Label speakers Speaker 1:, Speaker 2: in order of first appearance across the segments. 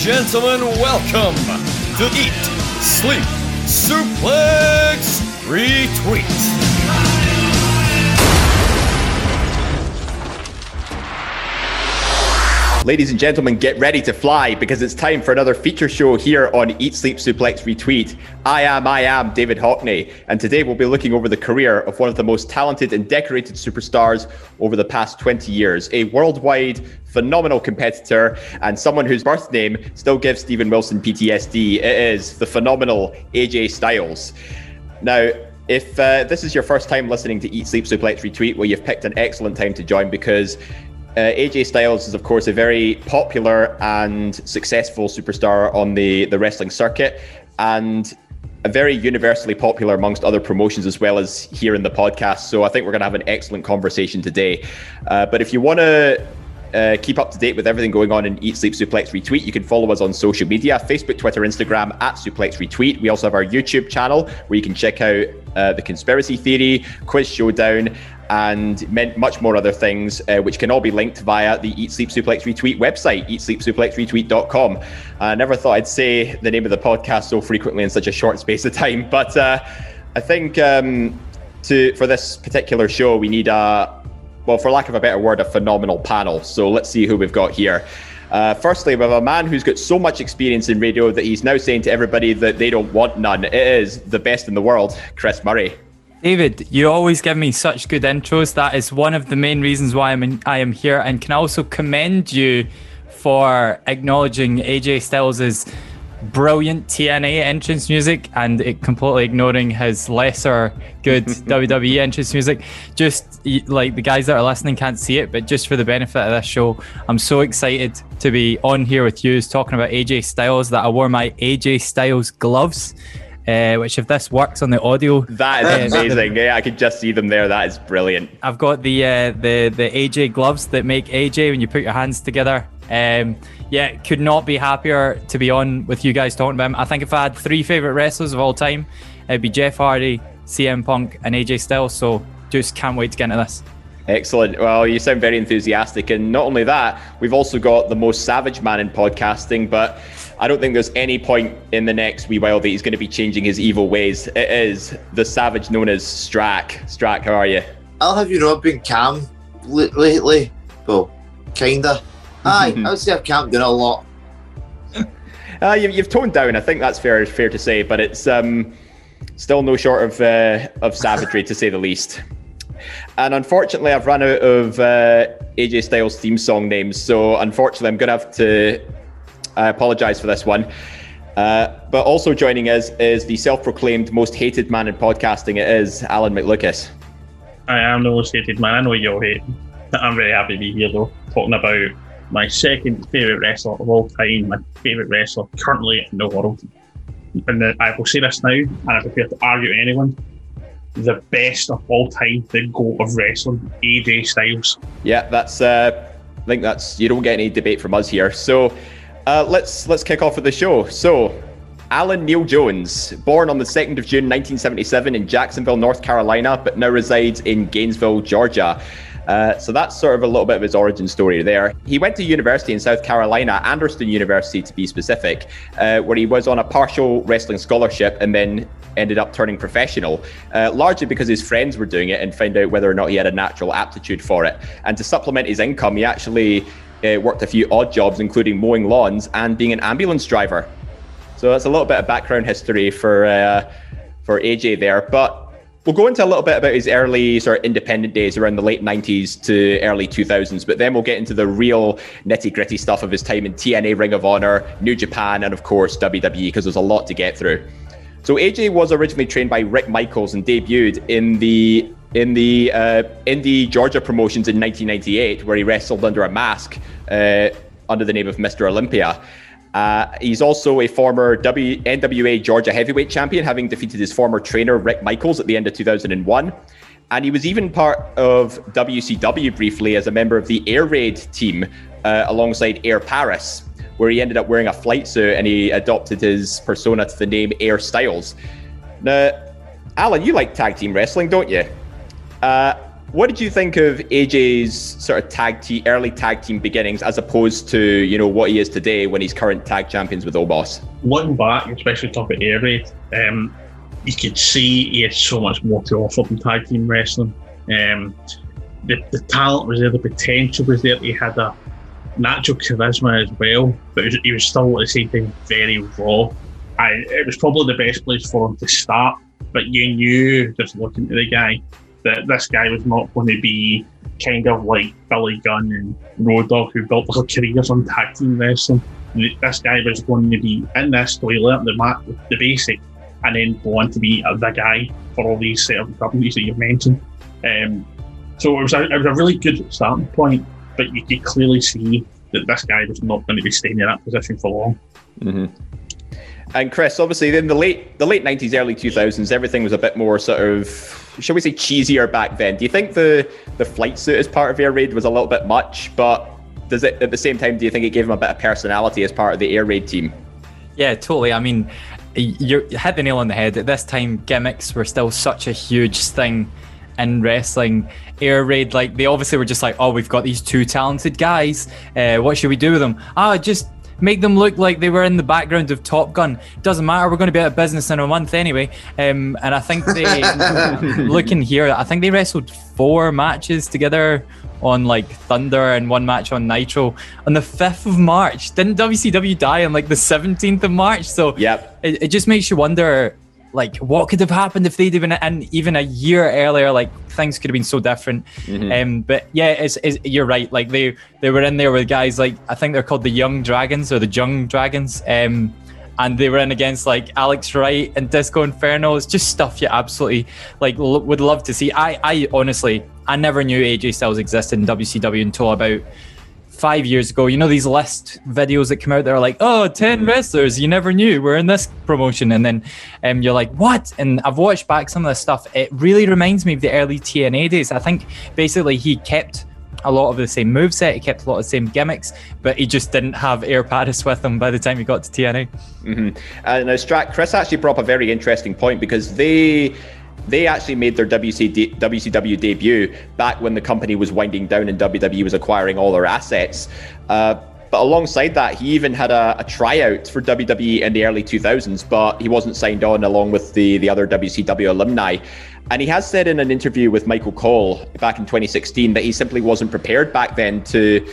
Speaker 1: gentlemen, welcome to Eat, Sleep, Suplex, Retweet.
Speaker 2: Ladies and gentlemen, get ready to fly because it's time for another feature show here on Eat Sleep Suplex Retweet. I am, I am David Hockney, and today we'll be looking over the career of one of the most talented and decorated superstars over the past 20 years, a worldwide phenomenal competitor and someone whose birth name still gives Stephen Wilson PTSD. It is the phenomenal AJ Styles. Now, if uh, this is your first time listening to Eat Sleep Suplex Retweet, well, you've picked an excellent time to join because uh, AJ Styles is, of course, a very popular and successful superstar on the, the wrestling circuit and a very universally popular amongst other promotions as well as here in the podcast. So I think we're going to have an excellent conversation today. Uh, but if you want to uh, keep up to date with everything going on in Eat Sleep Suplex Retweet. You can follow us on social media Facebook, Twitter, Instagram at Suplex Retweet. We also have our YouTube channel where you can check out uh, the conspiracy theory, quiz showdown, and much more other things, uh, which can all be linked via the Eat Sleep Suplex Retweet website, eatsleepsuplexretweet.com. I never thought I'd say the name of the podcast so frequently in such a short space of time, but uh, I think um, to for this particular show, we need a well, for lack of a better word, a phenomenal panel. So let's see who we've got here. Uh, firstly, we have a man who's got so much experience in radio that he's now saying to everybody that they don't want none. It is the best in the world, Chris Murray.
Speaker 3: David, you always give me such good intros. That is one of the main reasons why I'm in, I am here, and can also commend you for acknowledging AJ Styles' brilliant TNA entrance music and it completely ignoring his lesser good WWE entrance music. Just like the guys that are listening can't see it, but just for the benefit of this show, I'm so excited to be on here with you talking about AJ Styles that I wore my AJ Styles gloves. Uh, which if this works on the audio,
Speaker 2: that is uh, amazing. yeah, I could just see them there. That is brilliant.
Speaker 3: I've got the uh, the the AJ gloves that make AJ when you put your hands together. Um, yeah, could not be happier to be on with you guys talking about him. I think if I had three favorite wrestlers of all time, it'd be Jeff Hardy, CM Punk, and AJ Styles. So just can't wait to get into this.
Speaker 2: Excellent. Well, you sound very enthusiastic. And not only that, we've also got the most savage man in podcasting, but I don't think there's any point in the next wee while that he's going to be changing his evil ways. It is the savage known as Strack. Strack, how are you?
Speaker 4: I'll have you know, I've been calm lately. Well, kinda. Aye, I would say I've camped in a lot.
Speaker 2: Uh, you, have toned down. I think that's fair fair to say, but it's um, still no short of uh, of savagery to say the least. And unfortunately, I've run out of uh, AJ Styles theme song names, so unfortunately, I'm gonna have to uh, apologize for this one. Uh, but also joining us is the self-proclaimed most hated man in podcasting. It is Alan McLucas.
Speaker 5: I am the most hated man. I know you're hating. I'm very happy to be here, though, talking about my second favourite wrestler of all time, my favourite wrestler currently in the world. And I will say this now, and I'm prepared to argue anyone. The best of all time, the GOAT of wrestling, AJ Styles.
Speaker 2: Yeah, that's. Uh, I think that's. You don't get any debate from us here. So, uh, let's let's kick off with the show. So, Alan Neil Jones, born on the 2nd of June 1977 in Jacksonville, North Carolina, but now resides in Gainesville, Georgia. Uh, so that's sort of a little bit of his origin story there. He went to university in South Carolina, Anderson University to be specific, uh, where he was on a partial wrestling scholarship and then ended up turning professional, uh, largely because his friends were doing it and found out whether or not he had a natural aptitude for it. And to supplement his income, he actually uh, worked a few odd jobs, including mowing lawns and being an ambulance driver. So that's a little bit of background history for uh, for AJ there, but We'll go into a little bit about his early sort of independent days around the late 90s to early 2000s, but then we'll get into the real nitty gritty stuff of his time in TNA, Ring of Honor, New Japan, and of course WWE, because there's a lot to get through. So AJ was originally trained by Rick Michaels and debuted in the in the uh, indie Georgia promotions in 1998, where he wrestled under a mask uh, under the name of Mr. Olympia. Uh, he's also a former w- NWA Georgia heavyweight champion, having defeated his former trainer Rick Michaels at the end of 2001. And he was even part of WCW briefly as a member of the Air Raid team uh, alongside Air Paris, where he ended up wearing a flight suit and he adopted his persona to the name Air Styles. Now, Alan, you like tag team wrestling, don't you? Uh, What did you think of AJ's sort of tag team, early tag team beginnings, as opposed to you know what he is today when he's current tag champions with Omos?
Speaker 5: Looking back, especially top of air raid, um, you could see he had so much more to offer than tag team wrestling. Um, the, the talent was there, the potential was there. He had a natural charisma as well, but he was still at the same time very raw. I, it was probably the best place for him to start, but you knew just looking at the guy that this guy was not going to be kind of like Billy Gunn and Road Dogg who built their careers on tag team wrestling. This guy was going to be in this to learn the mat, the basic, and then go on to be the guy for all these set of companies that you've mentioned. Um, so it was, a, it was a really good starting point, but you could clearly see that this guy was not going to be staying in that position for long.
Speaker 2: Mm-hmm. And Chris, obviously, in the late the late nineties, early two thousands, everything was a bit more sort of, shall we say, cheesier back then. Do you think the the flight suit as part of Air Raid was a little bit much? But does it at the same time? Do you think it gave him a bit of personality as part of the Air Raid team?
Speaker 3: Yeah, totally. I mean, you hit the nail on the head. At this time, gimmicks were still such a huge thing in wrestling. Air Raid, like they obviously were just like, oh, we've got these two talented guys. Uh, what should we do with them? Ah, just make them look like they were in the background of Top Gun. Doesn't matter. We're going to be out of business in a month anyway. Um, and I think they, looking here, I think they wrestled four matches together on like Thunder and one match on Nitro on the 5th of March. Didn't WCW die on like the 17th of March? So
Speaker 2: yep.
Speaker 3: it, it just makes you wonder like what could have happened if they'd even and even a year earlier like things could have been so different. Mm-hmm. um but yeah it's, it's, you're right. Like they they were in there with guys like i think they're called the young dragons or the young dragons. Um and they were in against like alex wright and disco inferno. It's just stuff you absolutely like l- would love to see. I i honestly i never knew aj styles existed in wcw until about five years ago, you know, these list videos that come out that are like, oh, 10 mm-hmm. wrestlers you never knew were in this promotion. And then um, you're like, what? And I've watched back some of this stuff. It really reminds me of the early TNA days. I think basically he kept a lot of the same moveset, he kept a lot of the same gimmicks, but he just didn't have Air Paris with him by the time he got to TNA.
Speaker 2: Mm-hmm. And now, Strack, Chris actually brought up a very interesting point because they they actually made their WC, WCW debut back when the company was winding down and WWE was acquiring all their assets. Uh, but alongside that, he even had a, a, tryout for WWE in the early 2000s, but he wasn't signed on along with the, the other WCW alumni. And he has said in an interview with Michael Cole back in 2016 that he simply wasn't prepared back then to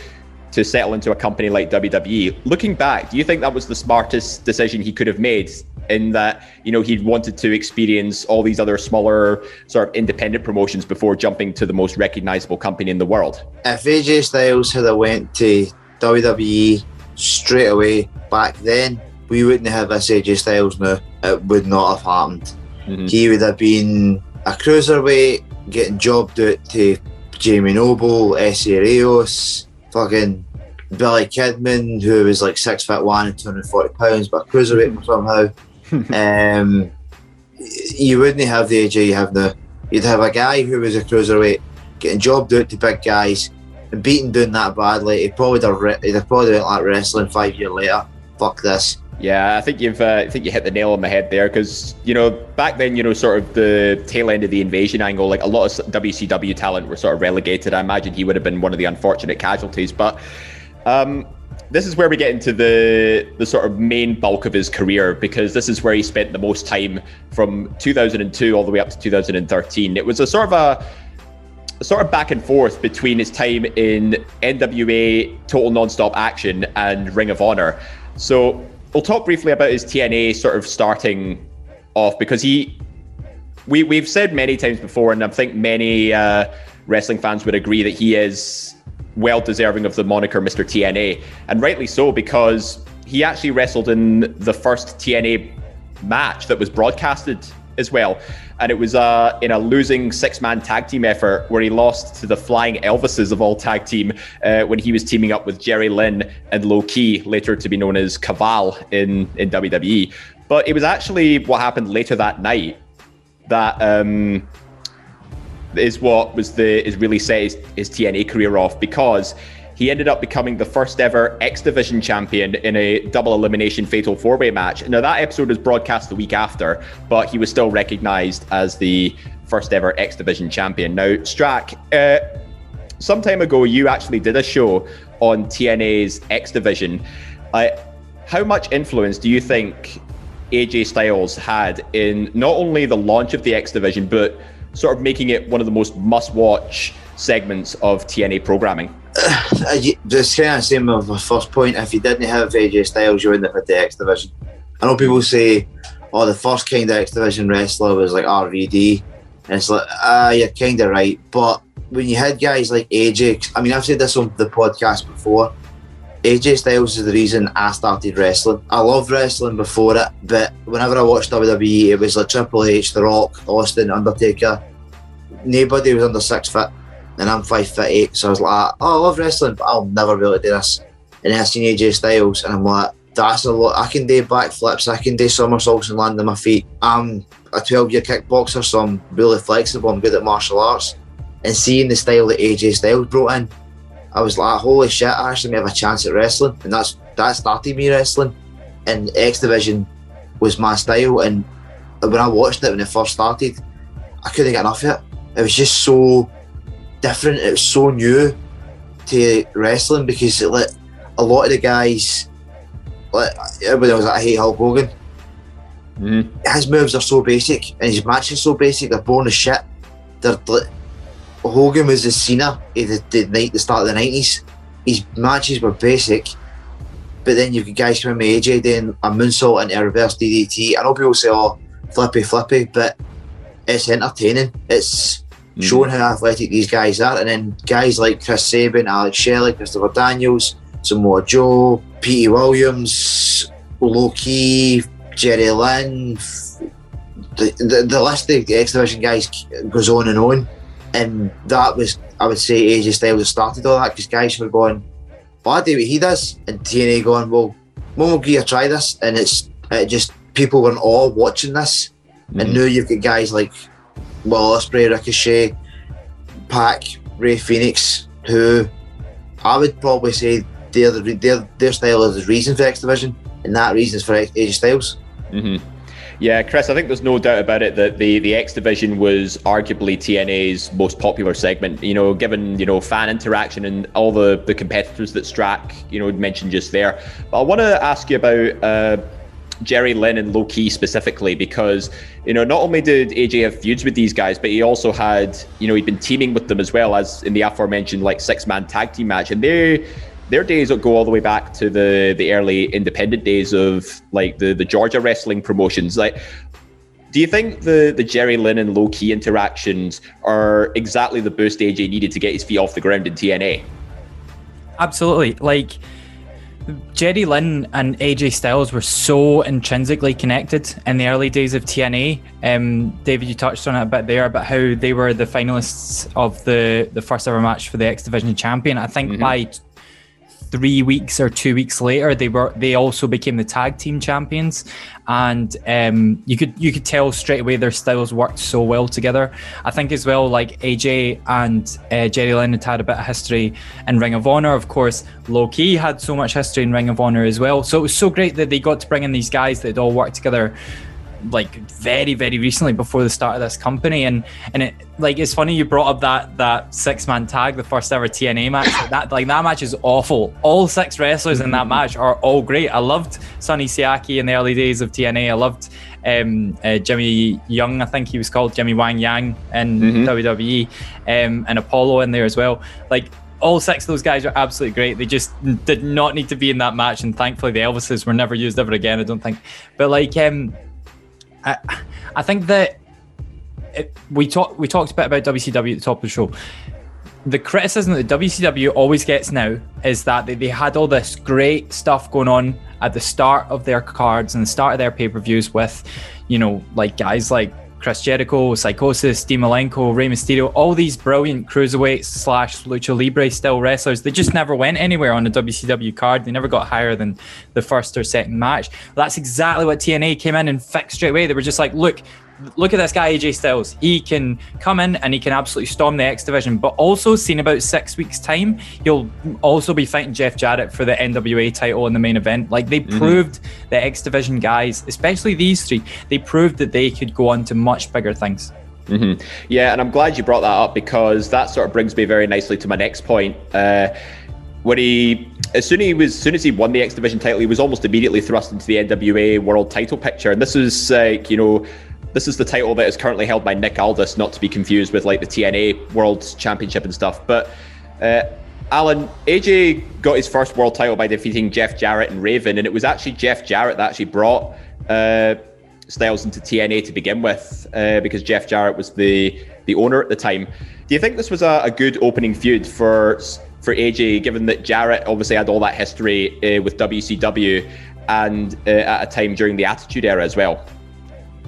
Speaker 2: to settle into a company like WWE. Looking back, do you think that was the smartest decision he could have made in that you know he wanted to experience all these other smaller sort of independent promotions before jumping to the most recognizable company in the world.
Speaker 4: If AJ Styles had went to WWE straight away back then, we wouldn't have this AJ Styles now. It would not have happened. Mm-hmm. He would have been a cruiserweight, getting jobbed out to Jamie Noble, Essa Rios, fucking Billy Kidman, who was like six foot one and 240 pounds, but cruiserweight somehow. um, you wouldn't have the AJ you have now. You'd have a guy who was a cruiserweight getting jobbed out to big guys and beaten doing that badly. He probably have, he'd have probably went like wrestling five years later. Fuck this.
Speaker 2: Yeah, I think you've uh, I think you hit the nail on the head there because you know back then you know sort of the tail end of the invasion angle, like a lot of WCW talent were sort of relegated. I imagine he would have been one of the unfortunate casualties, but. Um, this is where we get into the the sort of main bulk of his career because this is where he spent the most time from 2002 all the way up to 2013. It was a sort of a, a sort of back and forth between his time in NWA Total Nonstop Action and Ring of Honor. So we'll talk briefly about his TNA sort of starting off because he we we've said many times before, and I think many uh, wrestling fans would agree that he is well deserving of the moniker Mr. TNA, and rightly so because he actually wrestled in the first TNA match that was broadcasted as well. And it was uh, in a losing six man tag team effort where he lost to the Flying Elvises of all tag team uh, when he was teaming up with Jerry Lynn and Low Ki, later to be known as Kaval in, in WWE. But it was actually what happened later that night that um, is what was the is really set his, his TNA career off because he ended up becoming the first ever X Division champion in a double elimination fatal four way match. Now, that episode was broadcast the week after, but he was still recognized as the first ever X Division champion. Now, Strack, uh, some time ago, you actually did a show on TNA's X Division. Uh, how much influence do you think AJ Styles had in not only the launch of the X Division, but sort of making it one of the most must watch segments of TNA programming?
Speaker 4: Just kind of same with my first point. If you didn't have AJ Styles, you wouldn't have had the X Division. I know people say, "Oh, the first kind of X Division wrestler was like RVD," and it's like, ah, uh, you're kind of right. But when you had guys like AJ, I mean, I've said this on the podcast before. AJ Styles is the reason I started wrestling. I loved wrestling before it, but whenever I watched WWE, it was like Triple H, The Rock, Austin, Undertaker. Nobody was under six foot, and I'm five foot eight. So I was like, oh, I love wrestling, but I'll never be able to do this. And then I seen AJ Styles, and I'm like, that's a lot. I can do backflips, I can do somersaults and land on my feet. I'm a 12 year kickboxer, so I'm really flexible. I'm good at martial arts. And seeing the style that AJ Styles brought in, I was like, holy shit, I actually may have a chance at wrestling. And that's that started me wrestling. And X Division was my style. And when I watched it when it first started, I couldn't get enough of it. It was just so different. It was so new to wrestling because it, like, a lot of the guys, like everybody was like, I hate Hulk Hogan. Mm. His moves are so basic and his matches are so basic. They're born as shit. They're like, Hogan was the Cena the, the night the start of the nineties. His matches were basic, but then you've got guys coming with AJ doing a moonsault and a reverse DDT. I know people say, "Oh, flippy, flippy," but it's entertaining. It's mm. showing how athletic these guys are, and then guys like Chris Sabin, Alex Shelley, Christopher Daniels, Samoa Joe, Petey Williams, Low Ki, Jerry Lynn. The, the, the list of the X Division guys goes on and on and that was I would say AJ Styles started all that because guys were going, "Well, I do what he does," and TNA going, "Well, when will you try this?" And it's it just people were all watching this, mm-hmm. and now you've got guys like Will Ospreay, Ricochet, Pac, Rey Fenix, who I would probably say their their their style is the reason for X Division, and that reason is for AJ Styles.
Speaker 2: Mm-hmm. Yeah, Chris, I think there's no doubt about it that the, the X division was arguably TNA's most popular segment. You know, given you know fan interaction and all the, the competitors that Strack you know mentioned just there. But I want to ask you about. Uh, Jerry Lynn and Low Ki specifically because you know not only did AJ have feuds with these guys, but he also had you know he'd been teaming with them as well as in the aforementioned like six man tag team match, and they their days go all the way back to the the early independent days of like the the Georgia wrestling promotions. Like, do you think the the Jerry Lynn and Low Ki interactions are exactly the boost AJ needed to get his feet off the ground in TNA?
Speaker 3: Absolutely. Like. Jerry Lynn and AJ Styles were so intrinsically connected in the early days of TNA. Um, David, you touched on it a bit there about how they were the finalists of the, the first ever match for the X Division champion. I think mm-hmm. by three weeks or two weeks later, they were they also became the tag team champions, and um, you could you could tell straight away their styles worked so well together. I think as well, like AJ and uh, Jerry Lynn had a bit of history in Ring of Honor. Of course, Low Ki had so much history in Ring of Honor as well. So it was so great that they got to bring in these guys that all worked together like very very recently before the start of this company and and it like it's funny you brought up that that six man tag the first ever TNA match that like that match is awful all six wrestlers in that mm-hmm. match are all great I loved Sonny Siaki in the early days of TNA I loved um, uh, Jimmy Young I think he was called Jimmy Wang Yang in mm-hmm. WWE um, and Apollo in there as well like all six of those guys are absolutely great. They just did not need to be in that match, and thankfully the Elvises were never used ever again. I don't think. But like, um, I, I think that it, we talked we talked a bit about WCW at the top of the show. The criticism that WCW always gets now is that they, they had all this great stuff going on at the start of their cards and the start of their pay per views with, you know, like guys like Chris Jericho, Psicosis, Dean Malenko, Rey Mysterio, all these brilliant cruiserweights slash lucha libre style wrestlers. They just never went anywhere on the WCW card. They never got higher than the first or second match. That's exactly what TNA came in and fixed straight away. They were just like, look, look at this guy AJ Styles. He can come in and he can absolutely storm the X division. But also, seen about six weeks time, he'll also be fighting Jeff Jarrett for the NWA title in the main event. Like they mm-hmm. proved the X division guys, especially these three, they proved that they could go on to much bigger things.
Speaker 2: Mm-hmm. Yeah, and I'm glad you brought that up because that sort of brings me very nicely to my next point. Uh, when he, as soon as he was, as soon as he won the X Division title, he was almost immediately thrust into the NWA World Title picture, and this is like you know this is the title that is currently held by Nick Aldis, not to be confused with like the TNA World Championship and stuff. But uh, Alan, AJ got his first world title by defeating Jeff Jarrett and Raven, and it was actually Jeff Jarrett that actually brought uh, Styles into TNA to begin with, uh, because Jeff Jarrett was the the owner at the time. Do you think this was a, a good opening feud for for AJ, given that Jarrett obviously had all that history uh, with WCW and uh, at a time during the Attitude Era as well?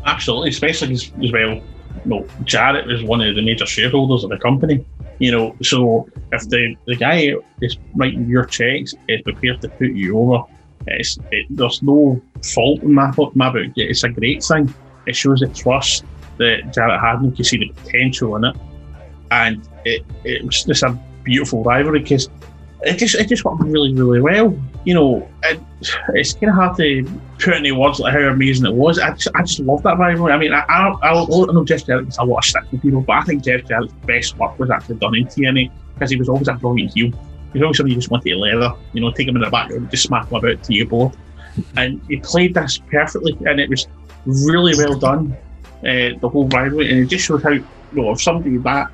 Speaker 5: Absolutely, especially as, well. Well, Jarrett was one of the major shareholders of the company. You know, so if the, the guy is writing your checks is prepared to put you over, it's, it, there's no fault in my, my book. It's a great thing. It shows the trust that Jarrett had and you see the potential in it. And it, it was just a beautiful rivalry because it just it just worked really really well. You know, it, it's kind of hard to put into words like how amazing it was. I just, I just love that rivalry. I mean, I, I, I, I know Jeff Jarrett a lot of stick from people, but I think Jeff Jarrett's best work was actually done in TNA because he was always a brilliant heel. He was always somebody you just wanted to leather, you know, take him in the back and just smack him about to your board. And he played this perfectly, and it was really well done. Uh, the whole rivalry, and it just shows how you know if somebody that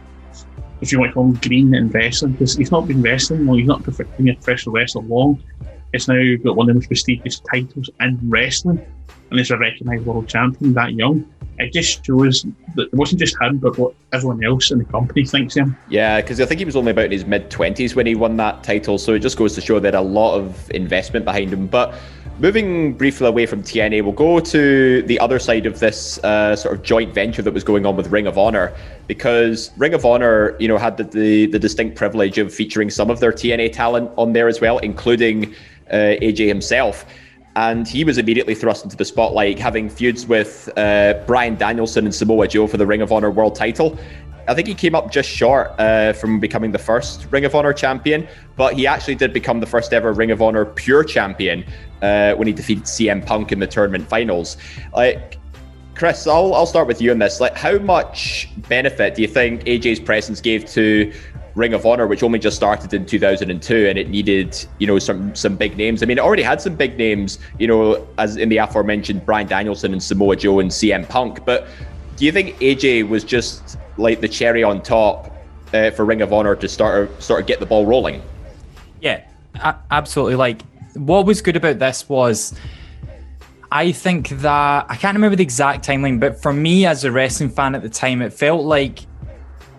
Speaker 5: if you want to call him green in wrestling, because he's not been wrestling long, he's not been a professional wrestler long. It's now got one of the most prestigious titles in wrestling, and is a recognised world champion that young. It just shows that it wasn't just him, but what everyone else in the company thinks him.
Speaker 2: Yeah, because I think he was only about in his mid 20s when he won that title, so it just goes to show that a lot of investment behind him. But Moving briefly away from TNA, we'll go to the other side of this uh, sort of joint venture that was going on with Ring of Honor, because Ring of Honor, you know, had the, the, the distinct privilege of featuring some of their TNA talent on there as well, including uh, AJ himself. And he was immediately thrust into the spotlight, having feuds with uh, Bryan Danielson and Samoa Joe for the Ring of Honor World Title. I think he came up just short uh, from becoming the first Ring of Honor champion, but he actually did become the first ever Ring of Honor pure champion uh, when he defeated CM Punk in the tournament finals. Like, Chris, I'll, I'll start with you on this. Like, how much benefit do you think AJ's presence gave to Ring of Honor, which only just started in 2002, and it needed, you know, some some big names. I mean, it already had some big names, you know, as in the aforementioned Bryan Danielson and Samoa Joe and CM Punk. But do you think AJ was just like the cherry on top uh, for Ring of Honor to start sort of get the ball rolling.
Speaker 3: Yeah, absolutely. Like what was good about this was. I think that I can't remember the exact timeline, but for me as a wrestling fan at the time, it felt like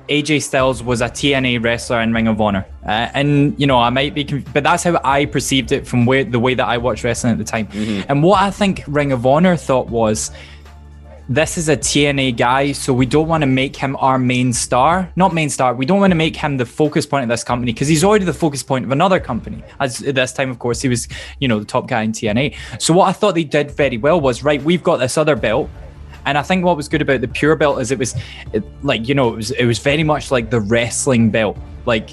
Speaker 3: AJ Styles was a TNA wrestler in Ring of Honor, uh, and you know I might be, conf- but that's how I perceived it from where the way that I watched wrestling at the time. Mm-hmm. And what I think Ring of Honor thought was this is a TNA guy, so we don't want to make him our main star. Not main star. We don't want to make him the focus point of this company because he's already the focus point of another company. As at this time, of course, he was, you know, the top guy in TNA. So what I thought they did very well was right. We've got this other belt. And I think what was good about the pure belt is it was it, like you know it was it was very much like the wrestling belt like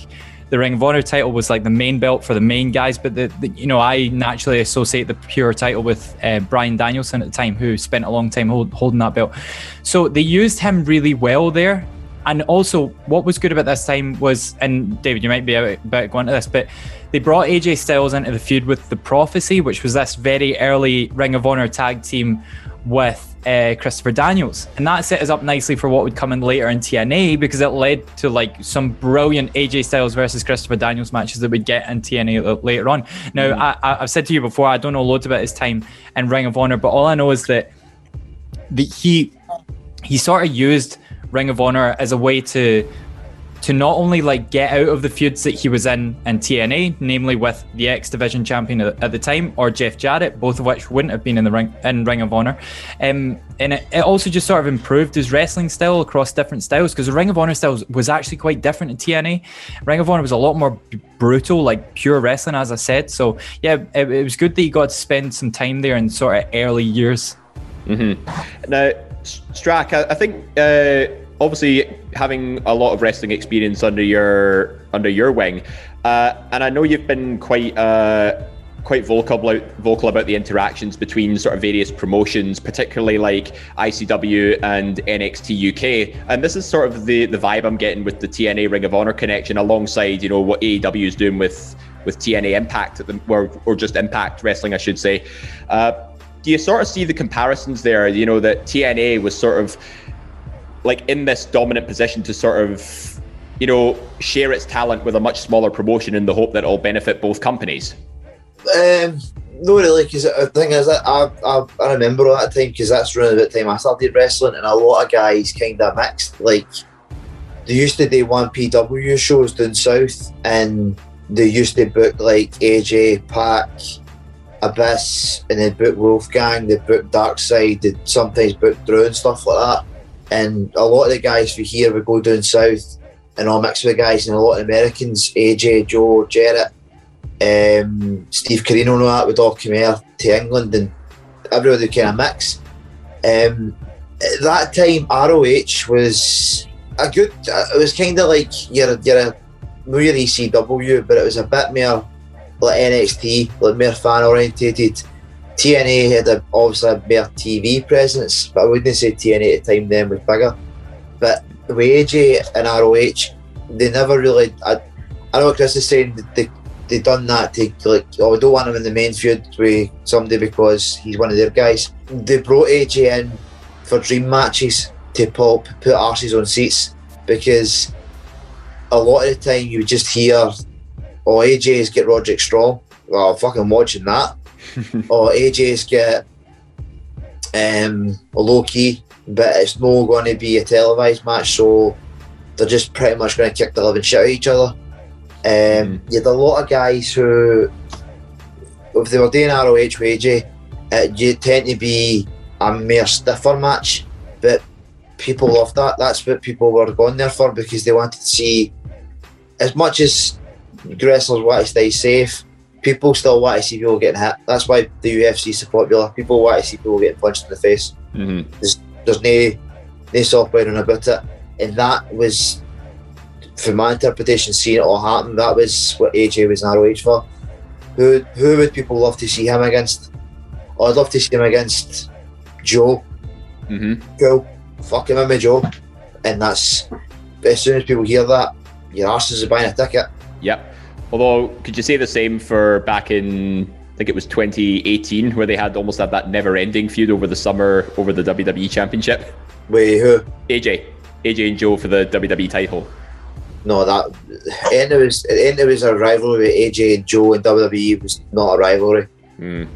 Speaker 3: the Ring of Honor title was like the main belt for the main guys, but the, the you know I naturally associate the pure title with uh, Bryan Danielson at the time, who spent a long time hold, holding that belt. So they used him really well there. And also, what was good about this time was, and David, you might be about going to this, but they brought AJ Styles into the feud with the Prophecy, which was this very early Ring of Honor tag team with uh, Christopher Daniels, and that set us up nicely for what would come in later in TNA because it led to like some brilliant AJ Styles versus Christopher Daniels matches that we'd get in TNA later on. Now, mm-hmm. I, have said to you before, I don't know loads about his time in Ring of Honor, but all I know is that the, he he sort of used Ring of Honor as a way to to not only like get out of the feuds that he was in in TNA, namely with the X Division champion at, the time or Jeff Jarrett, both of which wouldn't have been in the ring in Ring of Honor, um, and it, it, also just sort of improved his wrestling style across different styles because the Ring of Honor style was actually quite different in TNA. Ring of Honor was a lot more brutal, like pure wrestling, as I said. So yeah, it, it was good that he got to spend some time there in sort of early years.
Speaker 2: Mm-hmm. Now Strack, I, I think uh, obviously having a lot of wrestling experience under your under your wing, uh, and I know you've been quite uh, quite vocal about vocal about the interactions between sort of various promotions, particularly like ICW and NXT UK. And this is sort of the the vibe I'm getting with the TNA Ring of Honor connection, alongside you know what AEW is doing with with TNA Impact at the, or or just Impact Wrestling, I should say. Uh, do you sort of see the comparisons there? You know that TNA was sort of like in this dominant position to sort of you know share its talent with a much smaller promotion in the hope that it'll benefit both companies.
Speaker 4: Um, no, really, because the thing is that I, I, I remember all that time because that's around the time I started wrestling, and a lot of guys kind of mixed. Like they used to do one PW shows down south, and they used to book like AJ, Pac, Abyss, and then book Wolfgang. They book Dark Side. They sometimes book Drew and stuff like that. And a lot of the guys for here would go down south, and all mixed with guys, and a lot of Americans, AJ, Joe, Jarrett um, Steve Corino and all that would all come here to England and everybody kind of mix. Um, at that time, ROH was a good. It was kind of like you're you're a no your ECW, but it was a bit more like NXT, like more fan orientated. TNA had a, obviously a more TV presence, but I wouldn't say TNA at the time then was bigger. But with AJ and ROH, they never really. I, I know Chris is saying they they done that to like oh we don't want him in the main feud with somebody because he's one of their guys. They brought AJ in for dream matches to pop put arses on seats because a lot of the time you just hear oh AJ's get Roderick Strong. Well I'm fucking watching that. Or AJ's get um Low Ki, but it's not going to be a televised match, so they're just pretty much going to kick the living shit out of each other. Um, mm. You had a lot of guys who, if they were doing ROH with AJ, it you tend to be a more stiffer match, but people love that. That's what people were going there for because they wanted to see, as much as wrestlers want to stay safe, people still want to see people getting hit. That's why the UFC is so popular. People want to see people getting punched in the face. Mm-hmm. There's, there's no, no software about it. And that was from my interpretation, seeing it all happen, that was what AJ was in ROH for. Who who would people love to see him against? Oh, I'd love to see him against Joe. Mm-hmm. Cool. Fuck him with Joe. And that's as soon as people hear that, your arse is buying a ticket.
Speaker 2: Yep. Although, could you say the same for back in I think it was 2018, where they had almost had that never-ending feud over the summer over the WWE Championship.
Speaker 4: Wait, who?
Speaker 2: AJ, AJ and Joe for the WWE title
Speaker 4: no, that and it was and it was a rivalry with AJ and Joe and WWE was not a rivalry. Mm.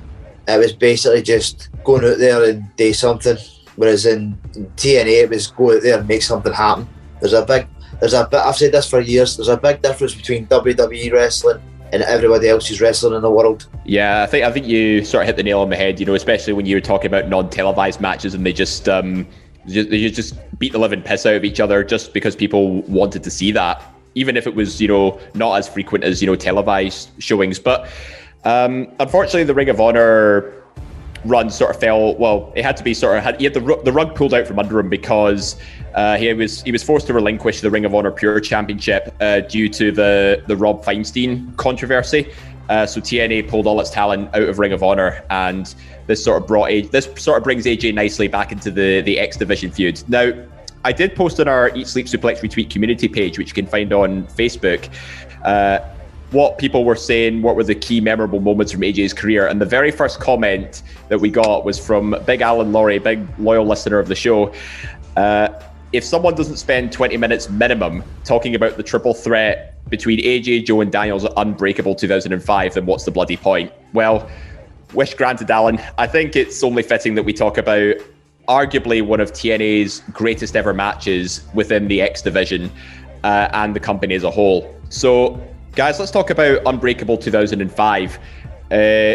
Speaker 4: It was basically just going out there and do something. Whereas in TNA, it was go out there and make something happen. There's a big, there's a bit. I've said this for years. There's a big difference between WWE wrestling and everybody else's wrestling in the world.
Speaker 2: Yeah, I think I think you sort of hit the nail on the head. You know, especially when you were talking about non-televised matches and they just um, they just beat the living piss out of each other just because people wanted to see that, even if it was you know not as frequent as you know televised showings. But um, unfortunately, the Ring of Honor run sort of fell. Well, it had to be sort of had he had the the rug pulled out from under him because uh, he was he was forced to relinquish the Ring of Honor Pure Championship uh, due to the the Rob Feinstein controversy. Uh, so TNA pulled all its talent out of Ring of Honor, and this sort of brought AJ, this sort of brings AJ nicely back into the the X Division feud. Now, I did post on our Eat Sleep Suplex Retweet community page, which you can find on Facebook. Uh, what people were saying, what were the key memorable moments from AJ's career. And the very first comment that we got was from Big Alan Laurie, big loyal listener of the show. Uh, if someone doesn't spend 20 minutes minimum talking about the triple threat between AJ, Joe, and Daniels Unbreakable 2005, then what's the bloody point? Well, wish granted, Alan. I think it's only fitting that we talk about arguably one of TNA's greatest ever matches within the X division uh, and the company as a whole. So, guys, let's talk about Unbreakable 2005. Uh,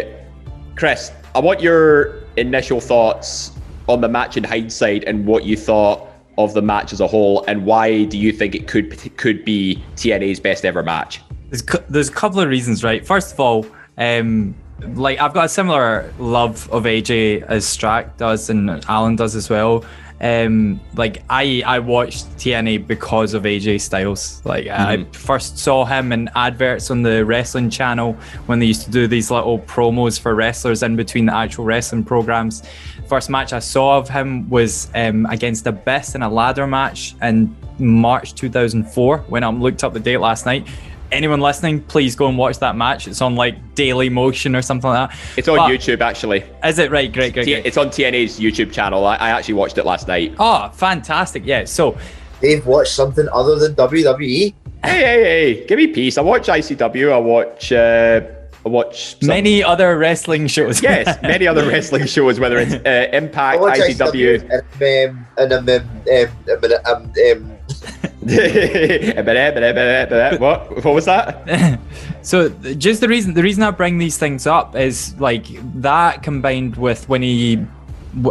Speaker 2: Chris, I want your initial thoughts on the match in hindsight and what you thought of the match as a whole, and why do you think it could could be TNA's best ever match?
Speaker 3: There's there's a couple of reasons, right? First of all, um, like I've got a similar love of AJ as Strack does and Alan does as well. Um, like I I watched TNA because of AJ Styles. Like I
Speaker 2: Mm-hmm.
Speaker 3: first saw him in adverts on the wrestling channel when they used to do these little promos for wrestlers in between the actual wrestling programs. First match I saw of him was um, against Abyss in a ladder match in March 2004 when I looked up the date last night. Anyone listening, please go and watch that match. It's on like Dailymotion or something like that.
Speaker 2: It's on
Speaker 3: But-
Speaker 2: YouTube actually.
Speaker 3: Is it right? Great, great, great.
Speaker 2: It's on TNA's YouTube channel. I, I actually watched it last night.
Speaker 3: Oh, fantastic! Yeah. So
Speaker 4: They've watched something other than E? WWE.
Speaker 2: Hey, hey, hey! Give me peace. I watch ICW. I watch. Uh, I watch some-
Speaker 3: many other wrestling shows.
Speaker 2: Yes, many other wrestling shows, whether it's uh, Impact,
Speaker 4: watch
Speaker 2: ICW.
Speaker 4: ICW and um, and um, um, um, um, um,
Speaker 2: what? What was that?
Speaker 3: so just the reason the reason I bring these things up is like that combined with when he,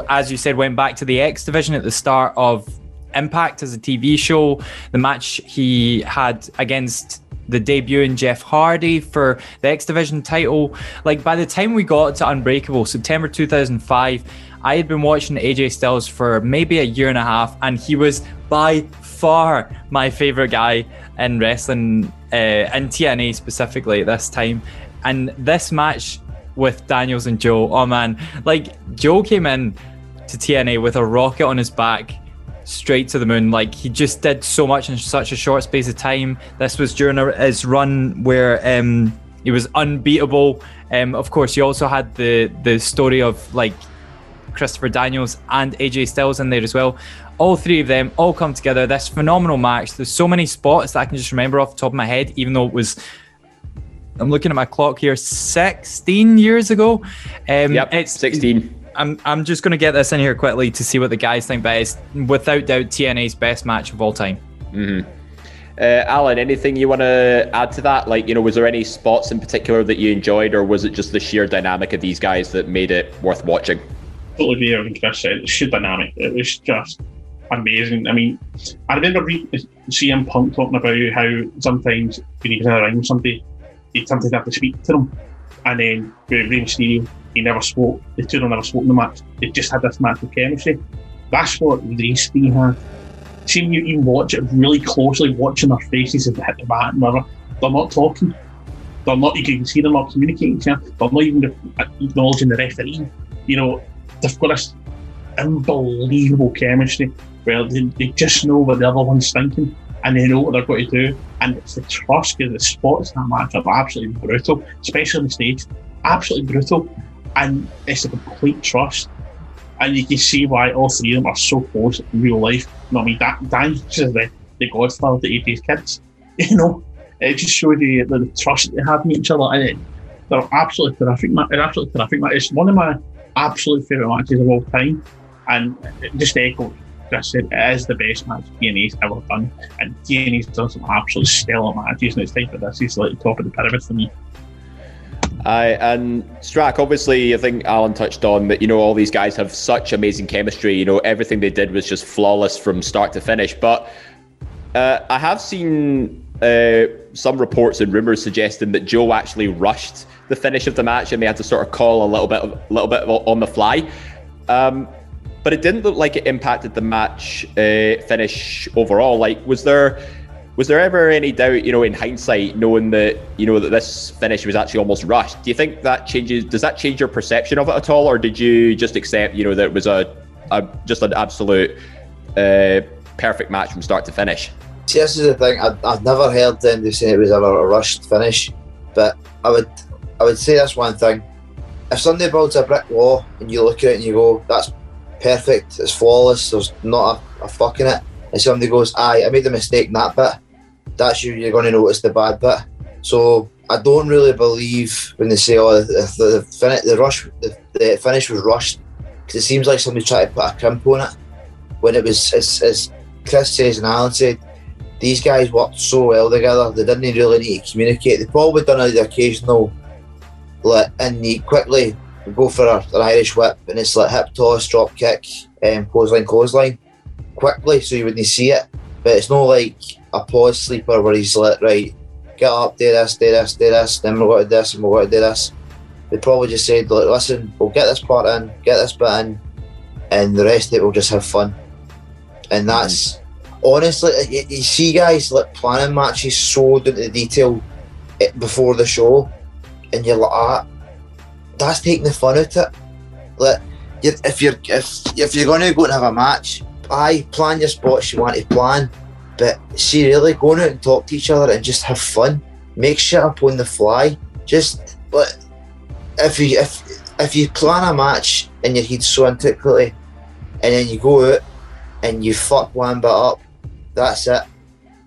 Speaker 3: as you said, went back to the X division at the start of Impact as a TV show. The match he had against the debuting Jeff Hardy for the X Division title. Like by the time we got to Unbreakable, September 2005, I had been watching AJ Styles for maybe a year and a half, and he was by far my favorite guy in wrestling, uh, in TNA specifically at this time. And this match with Daniels and Joe, oh man, like Joe came in to TNA with a rocket on his back straight to the moon. Like he just did so much in such a short space of time. This was during his run where um, he was unbeatable. Um, of course, he also had the the story of like Christopher Daniels and AJ Styles in there as well. All three of them all come together. This phenomenal match. There's so many spots that I can just remember off the top of my head, even though it was. I'm looking at my clock here. 16 years ago. Um,
Speaker 2: Yep,
Speaker 3: it's
Speaker 2: 16.
Speaker 3: I'm I'm just gonna get this in here quickly to see what the guys think, but it's without doubt TNA's best match of all time.
Speaker 2: Uh, Alan, anything you want to add to that? Like, you know, was there any spots in particular that you enjoyed, or was it just the sheer dynamic of these guys that made it worth watching?
Speaker 5: Totally agree everything Chris said. Dynamic. It was just amazing. I mean, I remember re- CM Punk talking about how sometimes when he was in a ring with somebody, he'd sometimes have to speak to them. And then with Rey Mysterio, he never spoke. The two of them never spoke in the match. They just had this match with chemistry. That's what these three had. Seeing you even watch it really closely, watching their faces as they hit the mat and whatever, they're not talking. They're not, you can see them not communicating to you. They're not even acknowledging the referee. You know, they've got this unbelievable chemistry where they, they just know what the other one's thinking and they know what they're going to do. And it's the trust because the spots in that match are absolutely brutal, especially on the stage. Absolutely brutal. And it's a complete trust. And you can see why all three of them are so close in real life. You know I mean? Dan, Dan's just the, the godfather to AJ's kids. You know? It just shows you the, the trust they have in each other. And it, they're absolutely terrific. They're absolutely terrific. It's one of my absolute favourite matches of all time. And just echo Chris said, it is the best match TNA's ever done. And TNA's done some absolute stellar matches. And it's time for this is like the top of the pyramid for me.
Speaker 2: Aye, and Strack, obviously, I think Alan touched on that, you know, all these guys have such amazing chemistry. You know, everything they did was just flawless from start to finish. But uh, I have seen uh, some reports and rumors suggesting that Joe actually rushed the finish of the match and they had to sort of call a little bit, of, little bit on the fly. Um, but it didn't look like it impacted the match uh, finish overall. Like, was there was there ever any doubt, you know, in hindsight, knowing that you know that this finish was actually almost rushed? Do you think that changes? Does that change your perception of it at all, or did you just accept, you know, that it was a, a just an absolute uh, perfect match from start to finish?
Speaker 4: See, this is the thing. I, I've never heard anybody saying it was ever a rushed finish, but I would, I would say this one thing: if somebody builds a brick wall and you look at it and you go, "That's perfect. It's flawless. There's not a, a fuck in it," and somebody goes, "Aye, I made a mistake in that bit," that's you. You're going to notice the bad bit. So I don't really believe when they say, "Oh, the the, the, fin- the rush, the, the finish was rushed," because it seems like somebody tried to put a crimp on it when it was, as, as Chris says and Alan said, these guys worked so well together. They didn't really need to communicate. They probably done the occasional, like, in the quickly go for a, an Irish whip and it's like hip toss, drop kick, um, clothesline, clothesline, quickly so you wouldn't see it. But it's not like a pause sleeper where he's like, right, get up, do this, do this, do this, then we're going to do this and we're going to do this. They probably just said, like, listen, we'll get this part in, get this bit in, and the rest of it we'll just have fun. and that's honestly you, see guys like planning matches so down to detail eh, before the show, and you're like, ah, that's taking the fun out of it. Like, if you're if if you're going to go and have a match, I plan your spots you want to plan, but see, really going out and talk to each other and just have fun. Make shit up on the fly. Just like if you if if you plan a match and your head's so quickly, and then you go out and you fuck one bit up, that's it.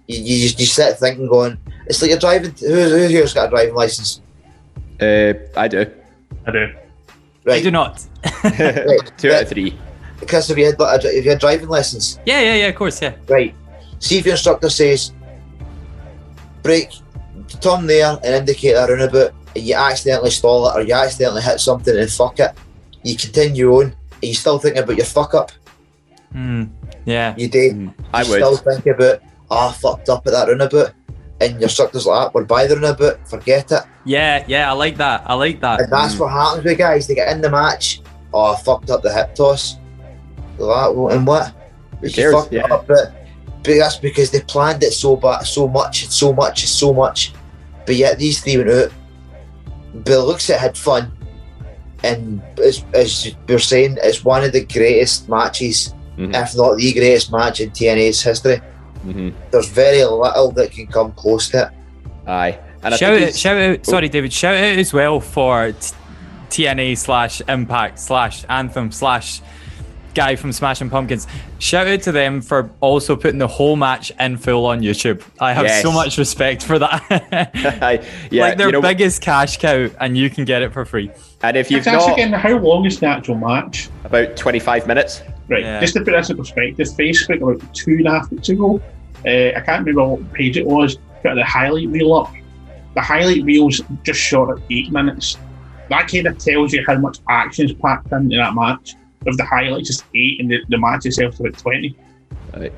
Speaker 4: You, you just you sit thinking, going, it's like you're driving. Who, who here's got a driving license?
Speaker 2: Uh, I do.
Speaker 5: I do.
Speaker 3: I
Speaker 4: Right,
Speaker 3: do not.
Speaker 4: right.
Speaker 2: Two out of three.
Speaker 4: Because have you had if you had driving lessons?
Speaker 3: Yeah, yeah, yeah, of course, yeah.
Speaker 4: Right. See if your instructor says, brake, turn there and indicate a roundabout, and you accidentally stall it or you accidentally hit something and fuck it. You continue on, and you still thinking about your fuck up.
Speaker 3: Hmm. Yeah.
Speaker 4: You do.
Speaker 2: I
Speaker 4: you
Speaker 2: would.
Speaker 4: still think about, ah, I fucked up at that roundabout. And your instructor's like, ah, we're by the roundabout, forget it.
Speaker 3: Yeah, yeah, I like that. I like that.
Speaker 4: And that's what happens with guys. They get in the match, oh, I fucked up the hip toss. They're like, well, and what?
Speaker 2: Who
Speaker 4: You
Speaker 2: cares?
Speaker 4: fucked
Speaker 2: Yeah.
Speaker 4: up, but, but that's because they planned it so bad, so much, and so much, and so much. But yet these three went out. Bill looks at it, had fun, and as, as we're saying, it's one of the greatest matches,
Speaker 2: Mhm.
Speaker 4: if not the greatest match in TNA's history.
Speaker 2: hmm
Speaker 4: There's very little that can come close to it.
Speaker 2: Aye. And I
Speaker 3: shout
Speaker 2: think
Speaker 3: out,
Speaker 2: he's-
Speaker 3: shout out, sorry, David, shout out as well for t- TNA slash Impact slash Anthem slash guy from Smashing Pumpkins. Shout out to them for also putting the whole match in full on YouTube. I have so much respect for that.
Speaker 2: Aye. yeah,
Speaker 3: like their
Speaker 2: you know,
Speaker 3: biggest cash cow, and you can get it for free.
Speaker 2: and if you've
Speaker 5: It's actually
Speaker 2: not
Speaker 5: again, how long is the actual match?
Speaker 2: about 25 minutes,
Speaker 5: Right,
Speaker 3: Yeah.
Speaker 5: just to put this in perspective, Facebook about two and a half weeks ago, uh, I can't remember what page it was, put the highlight reel up. The highlight reel's just short at eight minutes. That kind of tells you how much action is packed into that match. If the highlights is eight and the, the match itself is about 20.
Speaker 2: Like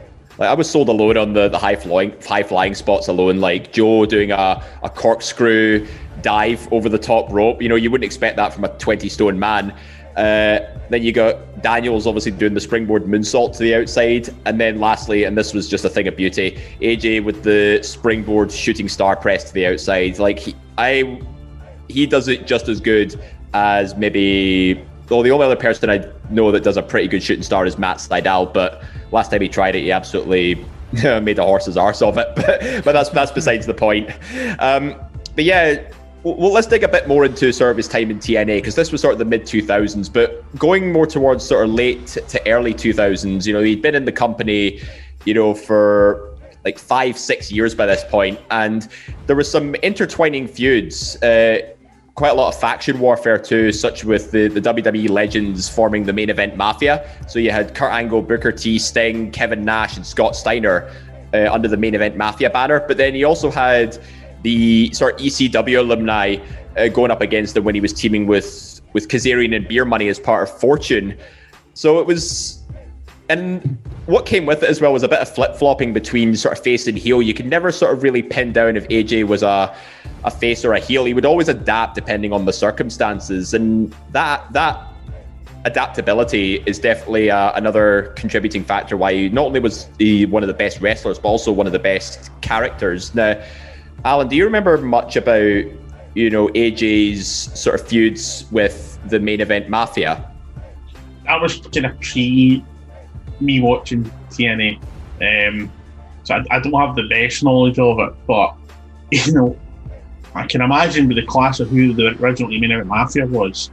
Speaker 2: I was sold alone on the, the high flying high flying spots alone, like Joe doing a, a corkscrew dive over the top rope. You know, you wouldn't expect that from a 20 stone man. Uh, then you got Daniels obviously doing the springboard moonsault to the outside, and then lastly, and this was just a thing of beauty, AJ with the springboard shooting star press to the outside. Like he, I, he does it just as good as maybe. Well, the only other person I know that does a pretty good shooting star is Matt Sydal, but last time he tried it, he absolutely made a horse's arse of it. But, that's that's besides the point. Um, but yeah, well, let's dig a bit more into sort of his time in TNA because this was sort of the mid 2000s, but going more towards sort of late to early 2000s. You know, he'd been in the company, you know, for like five, six years by this point, and there was some intertwining feuds. Uh, quite a lot of faction warfare too, such with the, the WWE legends forming the main event mafia. So you had Kurt Angle, Booker T, Sting, Kevin Nash, and Scott Steiner uh, under the main event mafia banner. But then you also had the sort of ECW alumni uh, going up against him when he was teaming with with Kazarian and Beer Money as part of Fortune. So it was and what came with it as well was a bit of flip flopping between sort of face and heel. You could never sort of really pin down if AJ was a, a face or a heel. He would always adapt depending on the circumstances, and that that adaptability is definitely uh, another contributing factor why he not only was he one of the best wrestlers, but also one of the best characters. Now, Alan, do you remember much about you know AJ's sort of feuds with the main event mafia?
Speaker 5: That was kind of pre me watching TNA. Um, so I, I don't have the best knowledge of it, but you know, I can imagine with the class of who the original main event mafia was,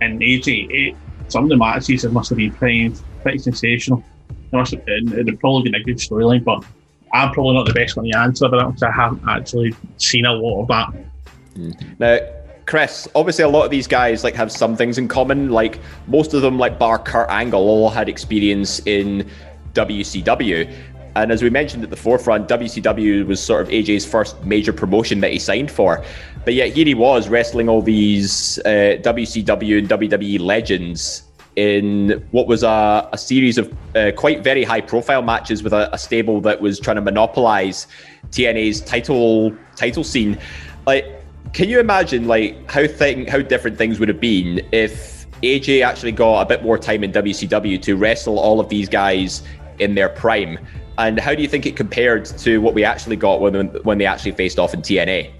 Speaker 5: and AJ, it, some of the matches must have been pretty, pretty sensational. It must have, and it'd probably been a good storyline, but I'm probably not the best one to answer that because I haven't actually seen a lot of that.
Speaker 2: Now, Chris, obviously a lot of these guys like have some things in common. Like most of them, like Bar Kurt Angle, all had experience in WCW. And as we mentioned at the forefront, WCW was sort of AJ's first major promotion that he signed for. But yet here he was wrestling all these uh, WCW and WWE legends in what was a, a series of uh, quite very high profile matches with a, a stable that was trying to monopolize TNA's title title scene. Like can you imagine like how thing how different things would have been if AJ actually got a bit more time in WCW to wrestle all of these guys in their prime. And how do you think it compared to what we actually got when when they actually faced off in TNA?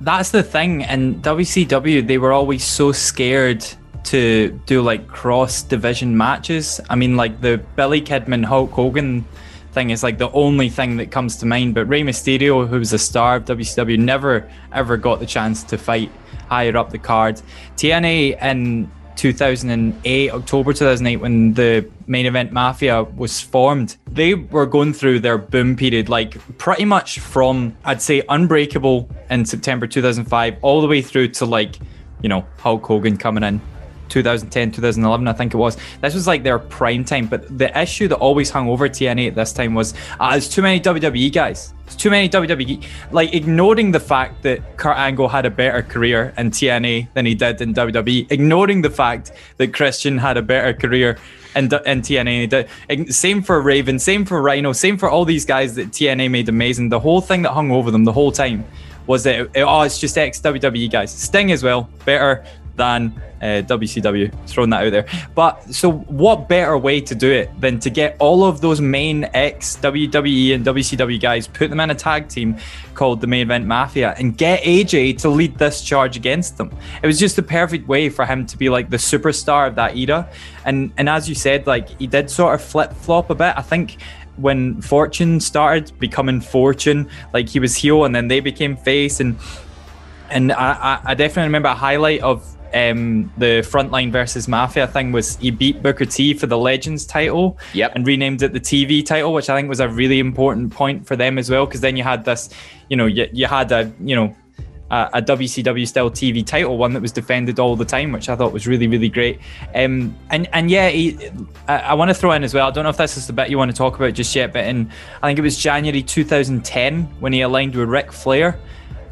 Speaker 3: That's the thing. In WCW, they were always so scared to do like cross division matches. I mean, like the Billy Kidman Hulk Hogan thing is like the only thing that comes to mind. But Rey Mysterio, who was a star of WCW, never ever got the chance to fight higher up the card. TNA in 2008, October 2008, when the main event Mafia was formed, they were going through their boom period, like pretty much from, I'd say, Unbreakable in September 2005, all the way through to like, you know, Hulk Hogan coming in 2010, 2011, I think it was. This was like their prime time. But the issue that always hung over TNA at this time was uh, there's too many WWE guys. There's too many WWE. Like ignoring the fact that Kurt Angle had a better career in TNA than he did in WWE, ignoring the fact that Christian had a better career in, in TNA. Same for Raven, same for Rhino, same for all these guys that TNA made amazing. The whole thing that hung over them the whole time was that oh, it's just ex WWE guys. Sting as well, better, than uh, WCW. Throwing that out there. But so, what better way to do it than to get all of those main ex WWE and WCW guys, put them in a tag team called the Main Event Mafia, and get AJ to lead this charge against them? It was just the perfect way for him to be like the superstar of that era. And and as you said, like he did sort of flip flop a bit. I think when Fortune started becoming Fortune, like he was heel and then they became face and and I, I, definitely remember a highlight of um, the frontline versus mafia thing was he beat Booker T for the Legends title,
Speaker 2: yep.
Speaker 3: and renamed it the TV title, which I think was a really important point for them as well. Because then you had this, you know, you, you had a you know a, a WCW style TV title, one that was defended all the time, which I thought was really really great. Um, and and yeah, he, I, I want to throw in as well. I don't know if this is the bit you want to talk about just yet, but in I think it was January 2010 when he aligned with Ric Flair.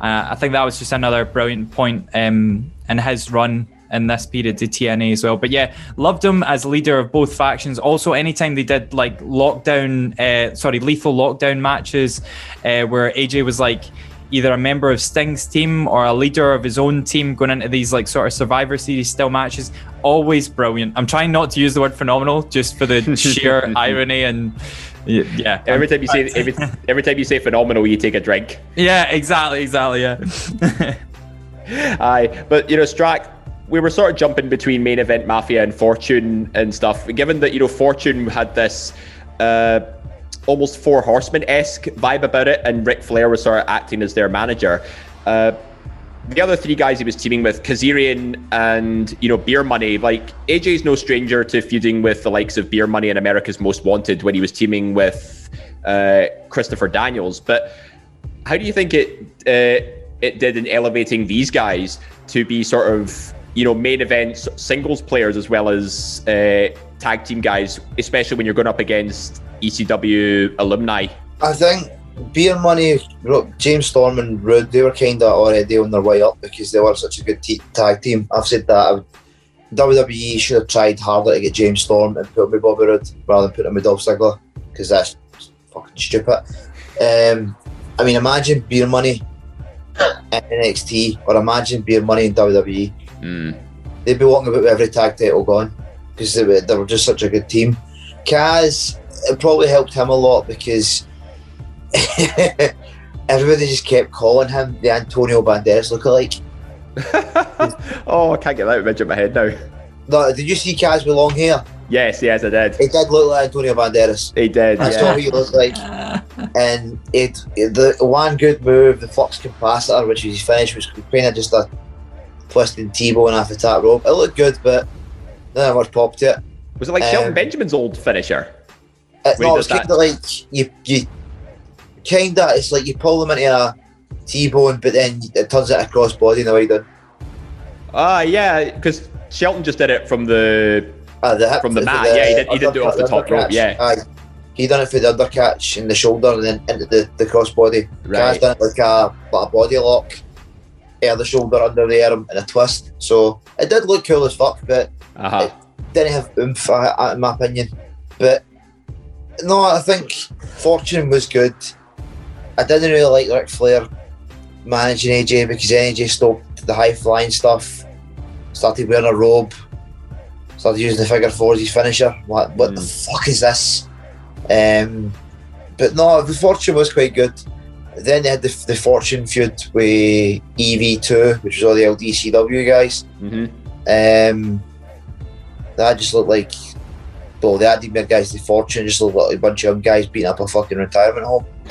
Speaker 3: Uh, I think that was just another brilliant point um, in his run in this period to TNA as well. But yeah, loved him as leader of both factions. Also, anytime they did like lockdown, uh, sorry, lethal lockdown matches, uh, where AJ was like either a member of Sting's team or a leader of his own team going into these like sort of Survivor Series style matches, always brilliant. I'm trying not to use the word phenomenal just for the sheer irony and yeah.
Speaker 2: Every time you say every, every time you say phenomenal, you take a drink.
Speaker 3: Yeah, exactly, exactly. Yeah.
Speaker 2: Aye, but you know, Strack, we were sort of jumping between main event Mafia and Fortune and stuff. Given that you know Fortune had this. Uh, almost four horsemen esque vibe about it, and Ric Flair was sort of acting as their manager. Uh, the other three guys he was teaming with, Kazarian and you know Beer Money, like AJ's no stranger to feuding with the likes of Beer Money and America's Most Wanted when he was teaming with uh, Christopher Daniels. But how do you think it uh, it did in elevating these guys to be sort of you know main events singles players as well as uh, tag team guys, especially when you're going up against ECW alumni?
Speaker 4: I think Beer Money, James Storm and Roode, they were kind of already on their way up because they were such a good te- tag team. I've said that. WWE should have tried harder to get James Storm and put him with Bobby Roode rather than put him with Dolph Ziggler because that's fucking stupid. Um, I mean, imagine Beer Money in NXT or imagine Beer Money in WWE.
Speaker 2: Mm.
Speaker 4: They'd be walking about with every tag title gone because they were, they were just such a good team. Kaz, it probably helped him a lot because everybody just kept calling him the Antonio Banderas lookalike.
Speaker 2: oh, I can't get that image in my head now.
Speaker 4: No, did you see Kaz with long hair?
Speaker 2: Yes, yes, I did.
Speaker 4: He did look like Antonio Banderas.
Speaker 2: He did.
Speaker 4: That's
Speaker 2: yeah.
Speaker 4: what he looked like. and it, it, the one good move, the flux capacitor, which was his finish, was kind of just a twisting T-bone off the top rope. It looked good, but not much pop to it.
Speaker 2: Was it like um, Shelton Benjamin's old finisher?
Speaker 4: Uh, no, it was kind of like you, you kind of, it's like you pull them into a T-bone, but then it turns it across body in the way you done.
Speaker 2: Ah, yeah, because Shelton just did it from the,
Speaker 4: uh, the
Speaker 2: from the mat. The, yeah, he did. He did do it off the top rope. Yeah,
Speaker 4: Aye. he done it for the undercatch in the shoulder and then into the, the crossbody. Right. Kaz done it like a like a body lock, air the shoulder under the arm and a twist. So it did look cool as fuck, but
Speaker 2: uh-huh.
Speaker 4: it didn't have oomph, in my opinion. But no, I think Fortune was good. I didn't really like Ric Flair managing AJ because AJ stopped the high flying stuff, started wearing a robe, started using the figure four as his finisher. What, what mm. the fuck is this? Um, but no, the Fortune was quite good. Then they had the, the Fortune feud with EV2, which was all the LDCW guys.
Speaker 2: hmm
Speaker 4: Um, that just looked like, well, the Admir guys, the Fortune, just looked like a bunch of young guys beating up a fucking retirement home.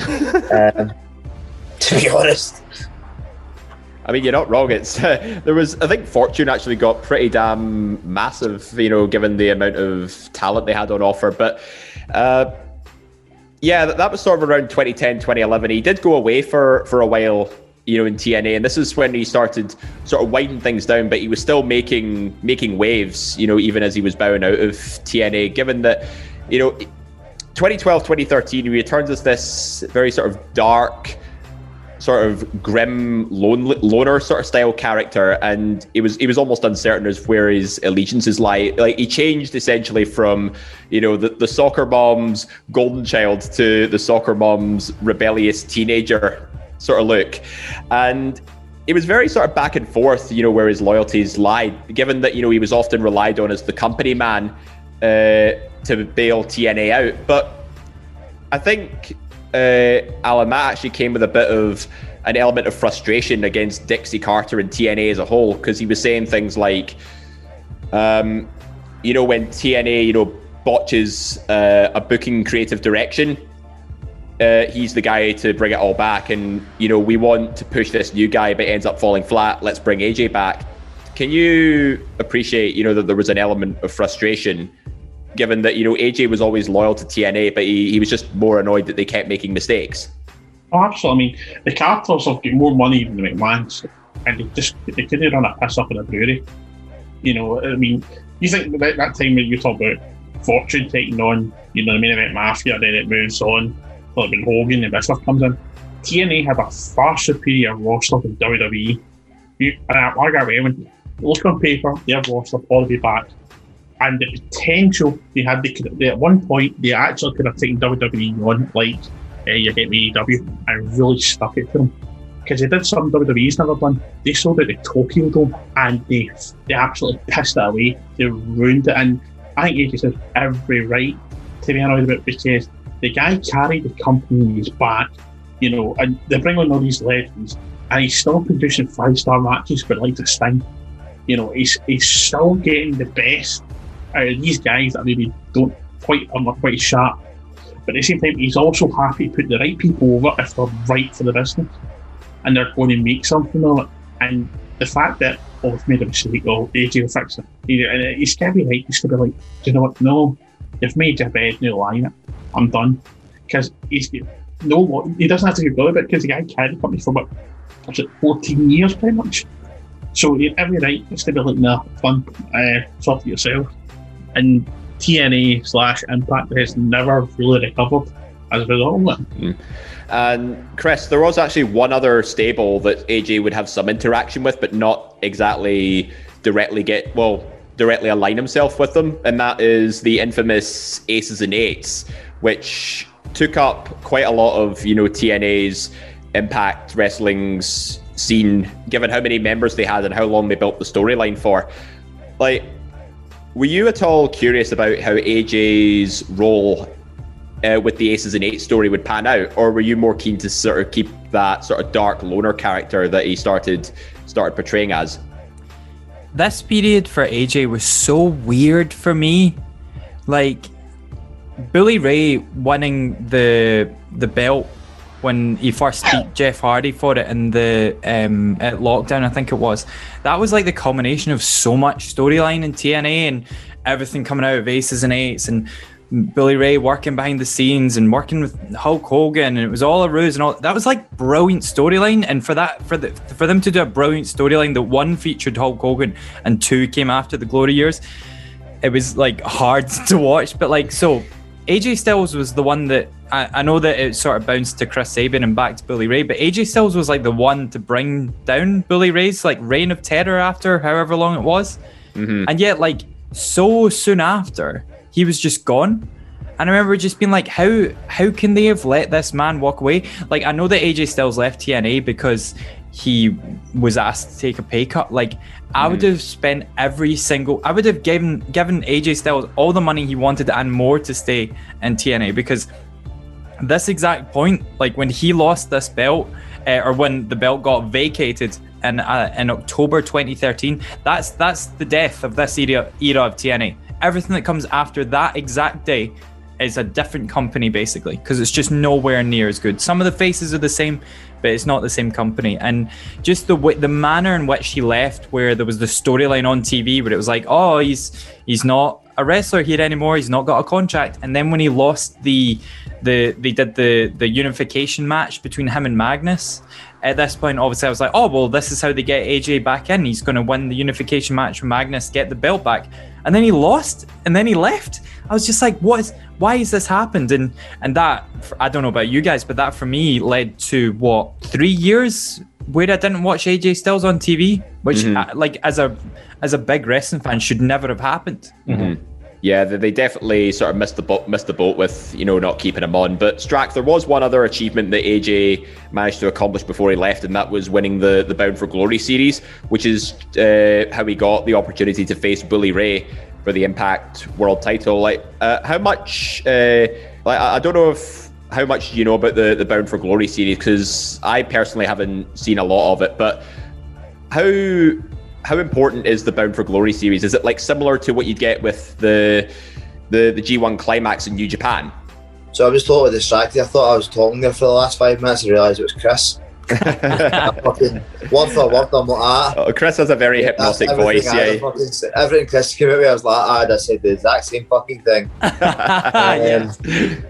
Speaker 4: um, to be honest.
Speaker 2: I mean, you're not wrong. It's there was. I think Fortune actually got pretty damn massive, you know, given the amount of talent they had on offer. But uh, yeah, that, that was sort of around 2010, 2011. He did go away for for a while, you know, in TNA, and this is when he started sort of winding things down. But he was still making making waves, you know, even as he was bowing out of TNA. Given that, you know, 2012, 2013, he returns as this very sort of dark sort of grim lone, loner sort of style character and he was he was almost uncertain as where his allegiances lie like he changed essentially from you know the, the soccer mom's golden child to the soccer mom's rebellious teenager sort of look. And it was very sort of back and forth you know where his loyalties lied given that you know he was often relied on as the company man uh, to bail tna out. But i think uh, Alan Matt actually came with a bit of an element of frustration against Dixie Carter and TNA as a whole because he was saying things like, um, you know, when TNA, you know, botches uh, a booking creative direction, uh, he's the guy to bring it all back. And, you know, we want to push this new guy, but it ends up falling flat. Let's bring AJ back. Can you appreciate, you know, that there was an element of frustration given that you know AJ was always loyal to TNA, but he, he was just more annoyed that they kept making mistakes.
Speaker 5: Oh, absolutely. I mean, the Carters have got more money than the McMahons, and they just they couldn't run a piss up in a brewery. You know, I mean, you think about that time when you talk about Fortune taking on, you know, the main event Mafia, then it moves on, like when Hogan and Bischoff comes in. TNA had a far superior roster than WWE. You, uh, and I, I got away when look on paper, they their roster all the way back and the potential they had. They could they, at one point they actually could have taken WWE on like uh, you get me AEW and really stuck it to them because they did something WWE's never done. They sold out the Tokyo Dome and they they absolutely pissed it away. They ruined it, and I think AJ has every right to be annoyed about because the guy carried the company on his back, you know, and they bring on all these legends, and he's still producing five star matches for like the Sting. You know, he's he's still getting the best of these guys that maybe don't quite are not quite sharp. But at the same time, he's also happy to put the right people over if they're right for the business and they're going to make something of it. And the fact that, oh, we've made a mistake, oh, AJ will fix it. And he's got to be right. He's going to be like, do you know what? No, you've made your bed, no line it. I'm done. Because he's no, he doesn't have to get good about it because the guy carried the company for about what's it, 14 years pretty much. So you have every right. To be like, nah, fun, uh, sort yourself and TNA slash Impact has never really recovered as a result of it.
Speaker 2: Mm. And Chris, there was actually one other stable that AJ would have some interaction with, but not exactly directly get well directly align himself with them, and that is the infamous Aces and Eights, which took up quite a lot of you know TNA's Impact Wrestling's scene, given how many members they had and how long they built the storyline for. Like were you at all curious about how AJ's role uh, with the Aces and Eight story would pan out, or were you more keen to sort of keep that sort of dark loner character that he started started portraying as?
Speaker 3: This period for AJ was so weird for me. Like Bully Ray winning the the belt when he first beat Jeff Hardy for it in the um, at lockdown, I think it was. That was like the culmination of so much storyline in TNA and everything coming out of Aces and Eights and Bully Ray working behind the scenes and working with Hulk Hogan and it was all a ruse and all that was like brilliant storyline and for that for the for them to do a brilliant storyline that one featured Hulk Hogan and two came after the glory years it was like hard to watch but like so AJ Styles was the one that I, I, know that it sort of bounced to Chris Sabin and back to Bully Ray, but AJ Styles was like the one to bring down Bully Ray's like reign of terror after however long it was. Mm-hmm. And yet, like so soon after, he was just gone. And I remember just being like, how how can they have let this man walk away? Like I know that AJ Styles left TNA because he was asked to take a pay cut. Like I would have spent every single I would have given given AJ Styles all the money he wanted and more to stay in TNA because this exact point, like when he lost this belt, uh, or when the belt got vacated in uh, in October 2013, that's that's the death of this era era of TNA. Everything that comes after that exact day is a different company basically because it's just nowhere near as good. Some of the faces are the same, but it's not the same company. And just the the manner in which he left, where there was the storyline on TV where it was like, oh, he's he's not a wrestler here anymore. He's not got a contract. And then when he lost the the they did the the unification match between him and Magnus. At this point, obviously, I was like, oh well, this is how they get AJ back in. He's going to win the unification match with Magnus, get the belt back, and then he lost, and then he left. I was just like, what is? Why has this happened? And and that I don't know about you guys, but that for me led to what three years where I didn't watch AJ Styles on TV, which
Speaker 2: Mm-hmm.
Speaker 3: uh, like as a as a big wrestling fan should never have happened.
Speaker 2: Yeah, they, definitely sort of missed the boat, missed the boat with you know not keeping him on. But Strack, there was one other achievement that AJ managed to accomplish before he left, and that was winning the the Bound for Glory series, which is uh, how he got the opportunity to face Bully Ray for the Impact World Title. Like, uh, how much? Uh, like, I don't know if how much you know about the the Bound for Glory series because I personally haven't seen a lot of it, but how how important is the Bound for Glory series? Is it like similar to what you'd get with the the the G1 climax in New Japan?
Speaker 4: So I was totally distracted. I thought I was talking there for the last five minutes and realised it was Chris. I fucking word for word, I'm like, ah.
Speaker 2: Oh, Chris has a very hypnotic
Speaker 4: everything
Speaker 2: voice. Yeah.
Speaker 4: fucking Everything Chris came at me, I was like, ah, I'd have said the exact same fucking thing.
Speaker 3: yeah.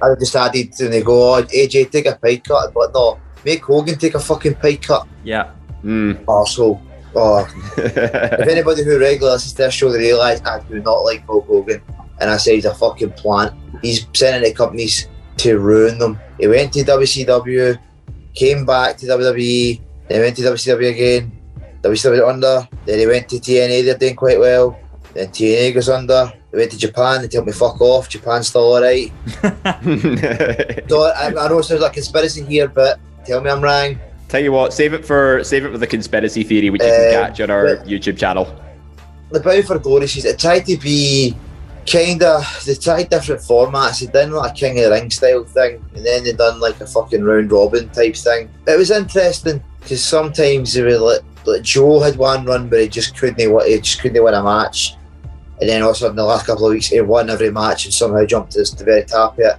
Speaker 4: I just added, and they go, oh, AJ, take a pay cut. But no, make Hogan take a fucking pay cut.
Speaker 3: yeah.
Speaker 2: Mm.
Speaker 4: Arsehole. Oh, if anybody who regularly listens to this show, they realise I do not like Hulk Hogan. And I say he's a fucking plant. He's sending the companies to ruin them. He went to WCW, came back to WWE, then went to WCW again, WCW under, then he went to TNA, they're doing quite well. Then TNA goes under, they went to Japan, they told me fuck off, Japan's still alright. So I, I know it sounds like conspiracy here, but tell me I'm wrong.
Speaker 2: Tell you what, save it for save it for the conspiracy theory, which you can
Speaker 4: Um,
Speaker 2: catch on our YouTube channel.
Speaker 4: the Bound for Glory season, it tried to be kind of, they tried different formats. They done like a King of the Ring style thing, and then they done like a fucking round robin type thing. It was interesting because sometimes they were like, like Joe had one run but he just couldn't, he just couldn't win a match. And then all of a sudden, the last couple of weeks, he won every match and somehow jumped to the very top of it.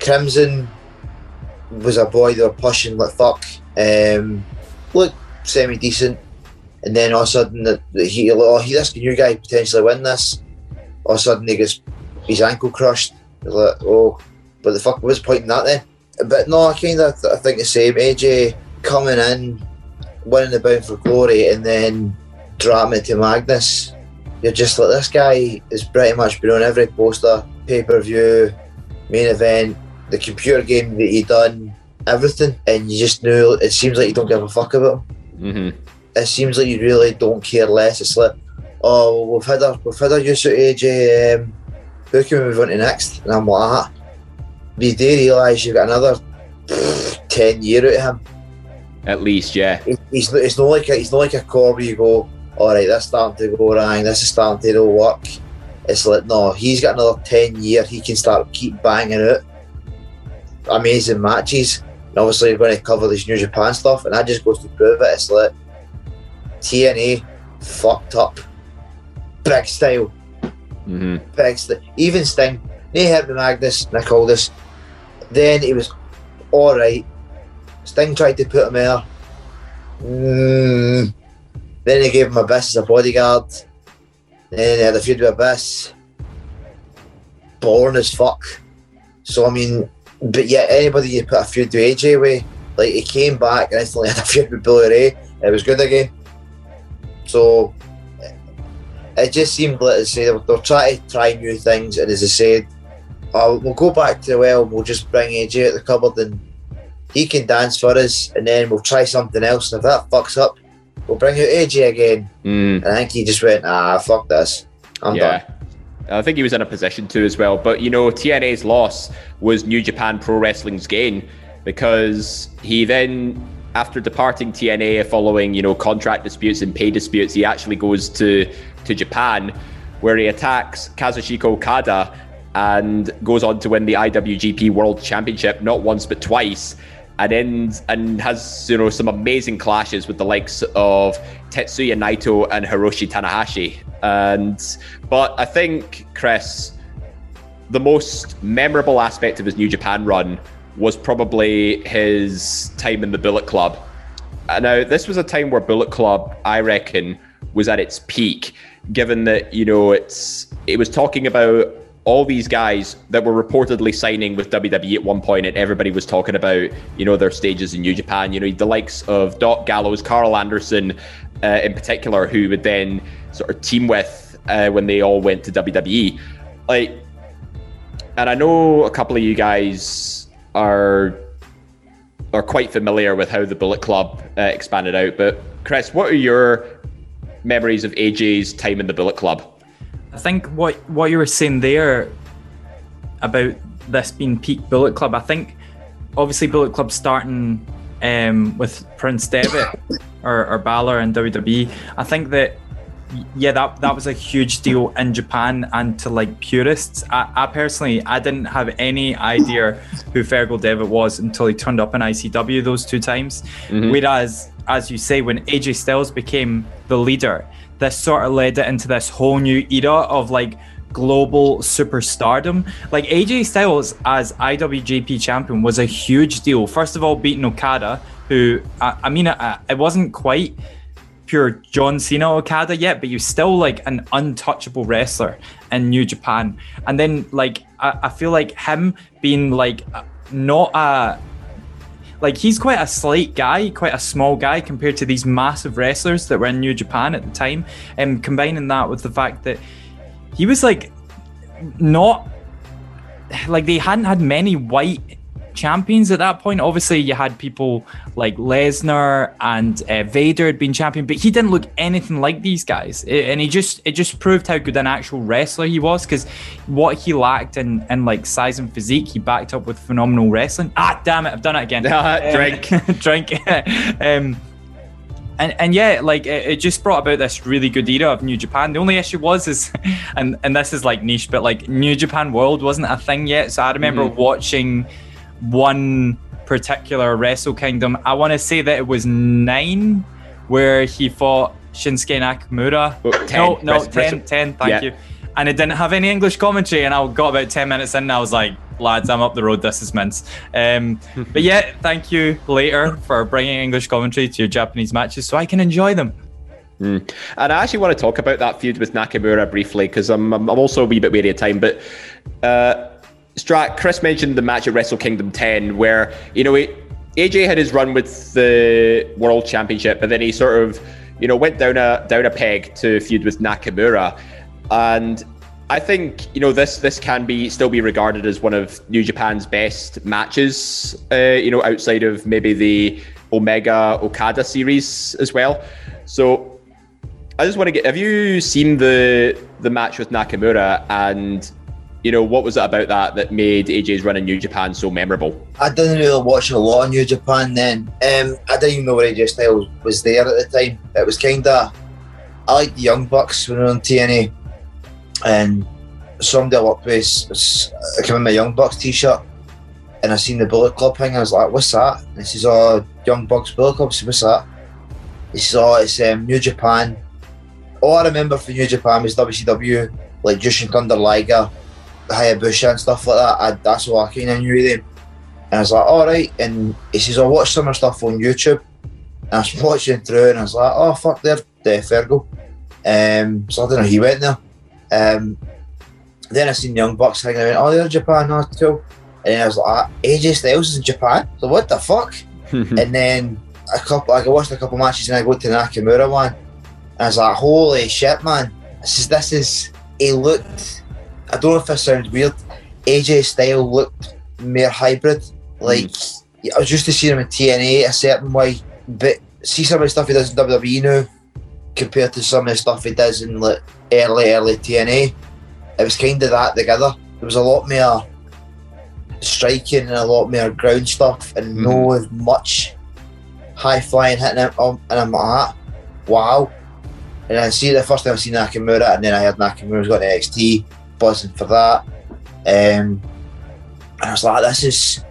Speaker 4: Crimson was a boy they were pushing like fuck. Um, semi decent. And then all of a sudden, the, the, he, oh, he, this new guy potentially win this. All of a sudden, he gets his ankle crushed. Like, oh, but the fuck was the point in that then? But no, I kind of I think the same. AJ coming in, winning the Bound for Glory, and then dropping it to Magnus. You're just like this guy is pretty much been on every poster, pay per view, main event, the computer game that he done, everything, and you just knew it seems like you don't give a fuck about him
Speaker 2: hmm
Speaker 4: it seems like you really don't care less. It's like, oh, we've had our we've had our use of AJ. Um, who can we move on to next? And I'm like, ah. But you do realise you've got another pff, ten year out of him.
Speaker 2: At least, yeah.
Speaker 4: He- He's it's not like a, he's not like a core where you go, all right, that's starting to go wrong. This is starting to work. It's like no, he's got another ten year. He can start keep banging out amazing matches. And obviously, going to cover this New Japan stuff, and that just goes to prove it. It's like TNA fucked up, big style,
Speaker 2: Mm-hmm.
Speaker 4: big st- Even Sting, they had the Magnus, Nick Aldis. Then he was all right. Sting tried to put him there. Mm. Then they gave him Abyss as a bodyguard. Then they had a feud with Abyss. Boring as fuck. So I mean, but yet anybody you put a feud with AJ with, like he came back and instantly had a feud with Bully Ray. It was good again. So it just seemed like they say they're, they're trying to try new things, and as I said, uh, we'll go back to the well, we'll just bring AJ out the cupboard and he can dance for us, and then we'll try something else. And if that fucks up, we'll bring out AJ again.
Speaker 2: Mm.
Speaker 4: And I think he just went, ah, fuck this, I'm
Speaker 2: yeah.
Speaker 4: done.
Speaker 2: I think he was in a position to as well. But you know, TNA's loss was New Japan Pro Wrestling's gain because he then after departing TNA following, you know, contract disputes and pay disputes, he actually goes to to Japan, where he attacks Kazuchika Okada and goes on to win the IWGP World Championship not once but twice, and ends and has you know some amazing clashes with the likes of Tetsuya Naito and Hiroshi Tanahashi. And but I think Chris, the most memorable aspect of his New Japan run was probably his time in the Bullet Club. Now, this was a time where Bullet Club, I reckon, was at its peak, given that you know it's it was talking about all these guys that were reportedly signing with WWE at one point, and everybody was talking about you know their stages in New Japan. You know the likes of Doc Gallows, Karl Anderson, uh, in particular, who would then sort of team with uh, when they all went to WWE. Like, and I know a couple of you guys are are quite familiar with how the Bullet Club uh, expanded out. But Chris, what are your memories of AJ's time in the Bullet Club?
Speaker 3: I think what what you were saying there about this being peak Bullet Club, I think obviously Bullet Club starting um, with Prince Devitt or, or Balor and WWE. I think that yeah, that that was a huge deal in Japan and to like purists. I, I personally, I didn't have any idea who Fergal Devitt was until he turned up in ICW those two times. Mm-hmm. Whereas, as you say, when AJ Styles became the leader, this sort of led it into this whole new era of like global superstardom. Like AJ Styles as IWGP champion was a huge deal. First of all, beating Okada, who I, I mean, it, it wasn't quite pure John Cena Okada yet, but you're still like an untouchable wrestler in New Japan. And then like I, I feel like him being like not a like he's quite a slight guy, quite a small guy compared to these massive wrestlers that were in New Japan at the time. And combining that with the fact that he was like not like they hadn't had many white champions at that point. Obviously, you had people like Lesnar and uh, Vader had been champion, but he didn't look anything like these guys, it, and he just it just proved how good an actual wrestler he was because what he lacked in in like size and physique, he backed up with phenomenal wrestling. Ah, damn it, I've done it again.
Speaker 2: drink,
Speaker 3: drink. um, and and yeah, like it, it, just brought about this really good era of New Japan. The only issue was is, and and this is like niche, but like New Japan World wasn't a thing yet. So I remember mm-hmm. watching one particular Wrestle Kingdom. I want to say that it was nine, where he fought Shinsuke Nakamura.
Speaker 2: Oh,
Speaker 3: no, no, ten, 10, thank yeah. you. And it didn't have any English commentary, and I got about 10 minutes in, and I was like, lads, I'm up the road, this is mince. Um, but yeah, thank you later for bringing English commentary to your Japanese matches so I can enjoy them.
Speaker 2: Mm. And I actually want to talk about that feud with Nakamura briefly because I'm, I'm also a wee bit wary of time. But uh, Strack, Chris mentioned the match at Wrestle Kingdom 10 where, you know, AJ had his run with the World Championship, but then he sort of, you know, went down a down a peg to feud with Nakamura. And I think, you know, this this can be still be regarded as one of New Japan's best matches, uh, you know, outside of maybe the Omega Okada series as well. So I just want to get have you seen the the match with Nakamura and you know, what was it about that that made AJ's run in New Japan so memorable?
Speaker 4: I didn't really watch a lot of New Japan then. Um, I didn't even know where AJ Styles was there at the time. It was kind of, I liked the Young Bucks when we were on TNA, and somebody I worked with, I came in my Young Bucks t-shirt, and I seen the Bullet Club thing. I was like, "What's that?" And he says, "Oh, Young Bucks Bullet Club." "What's that?" He says, "Oh, it's um, New Japan." All I remember from New Japan was WCW, like Jushin Thunder Liger Hayabusa and stuff like that. I, that's all I kind of knew them. And I was like, all right. And he says, I watched some of stuff on YouTube. And I was watching through and I was like, oh, fuck, they're uh, Fergal. Um, so I don't know, he went there. Um, then I seen Young Bucks hanging around, oh, they're Japan, oh, cool. And I was like, ah, AJ Styles is in Japan? So what the fuck? and then a couple, like I watched a couple matches and I go to the Nakamura one. And I was like, holy shit, man. I says, this is, he looked I don't know if this sounds weird. AJ style looked more hybrid. Like mm. I was used to seeing him in TNA a certain way, but see some of the stuff he does in WWE now compared to some of the stuff he does in like early, early TNA. It was kind of that together. There was a lot more striking and a lot more ground stuff and mm. no as much high flying, hitting him, um, and I'm like, wow. And I see the first time I seen Nakamura, and then I heard Nakamura's got NXT, buzzing for that. Um, and I was like, this is.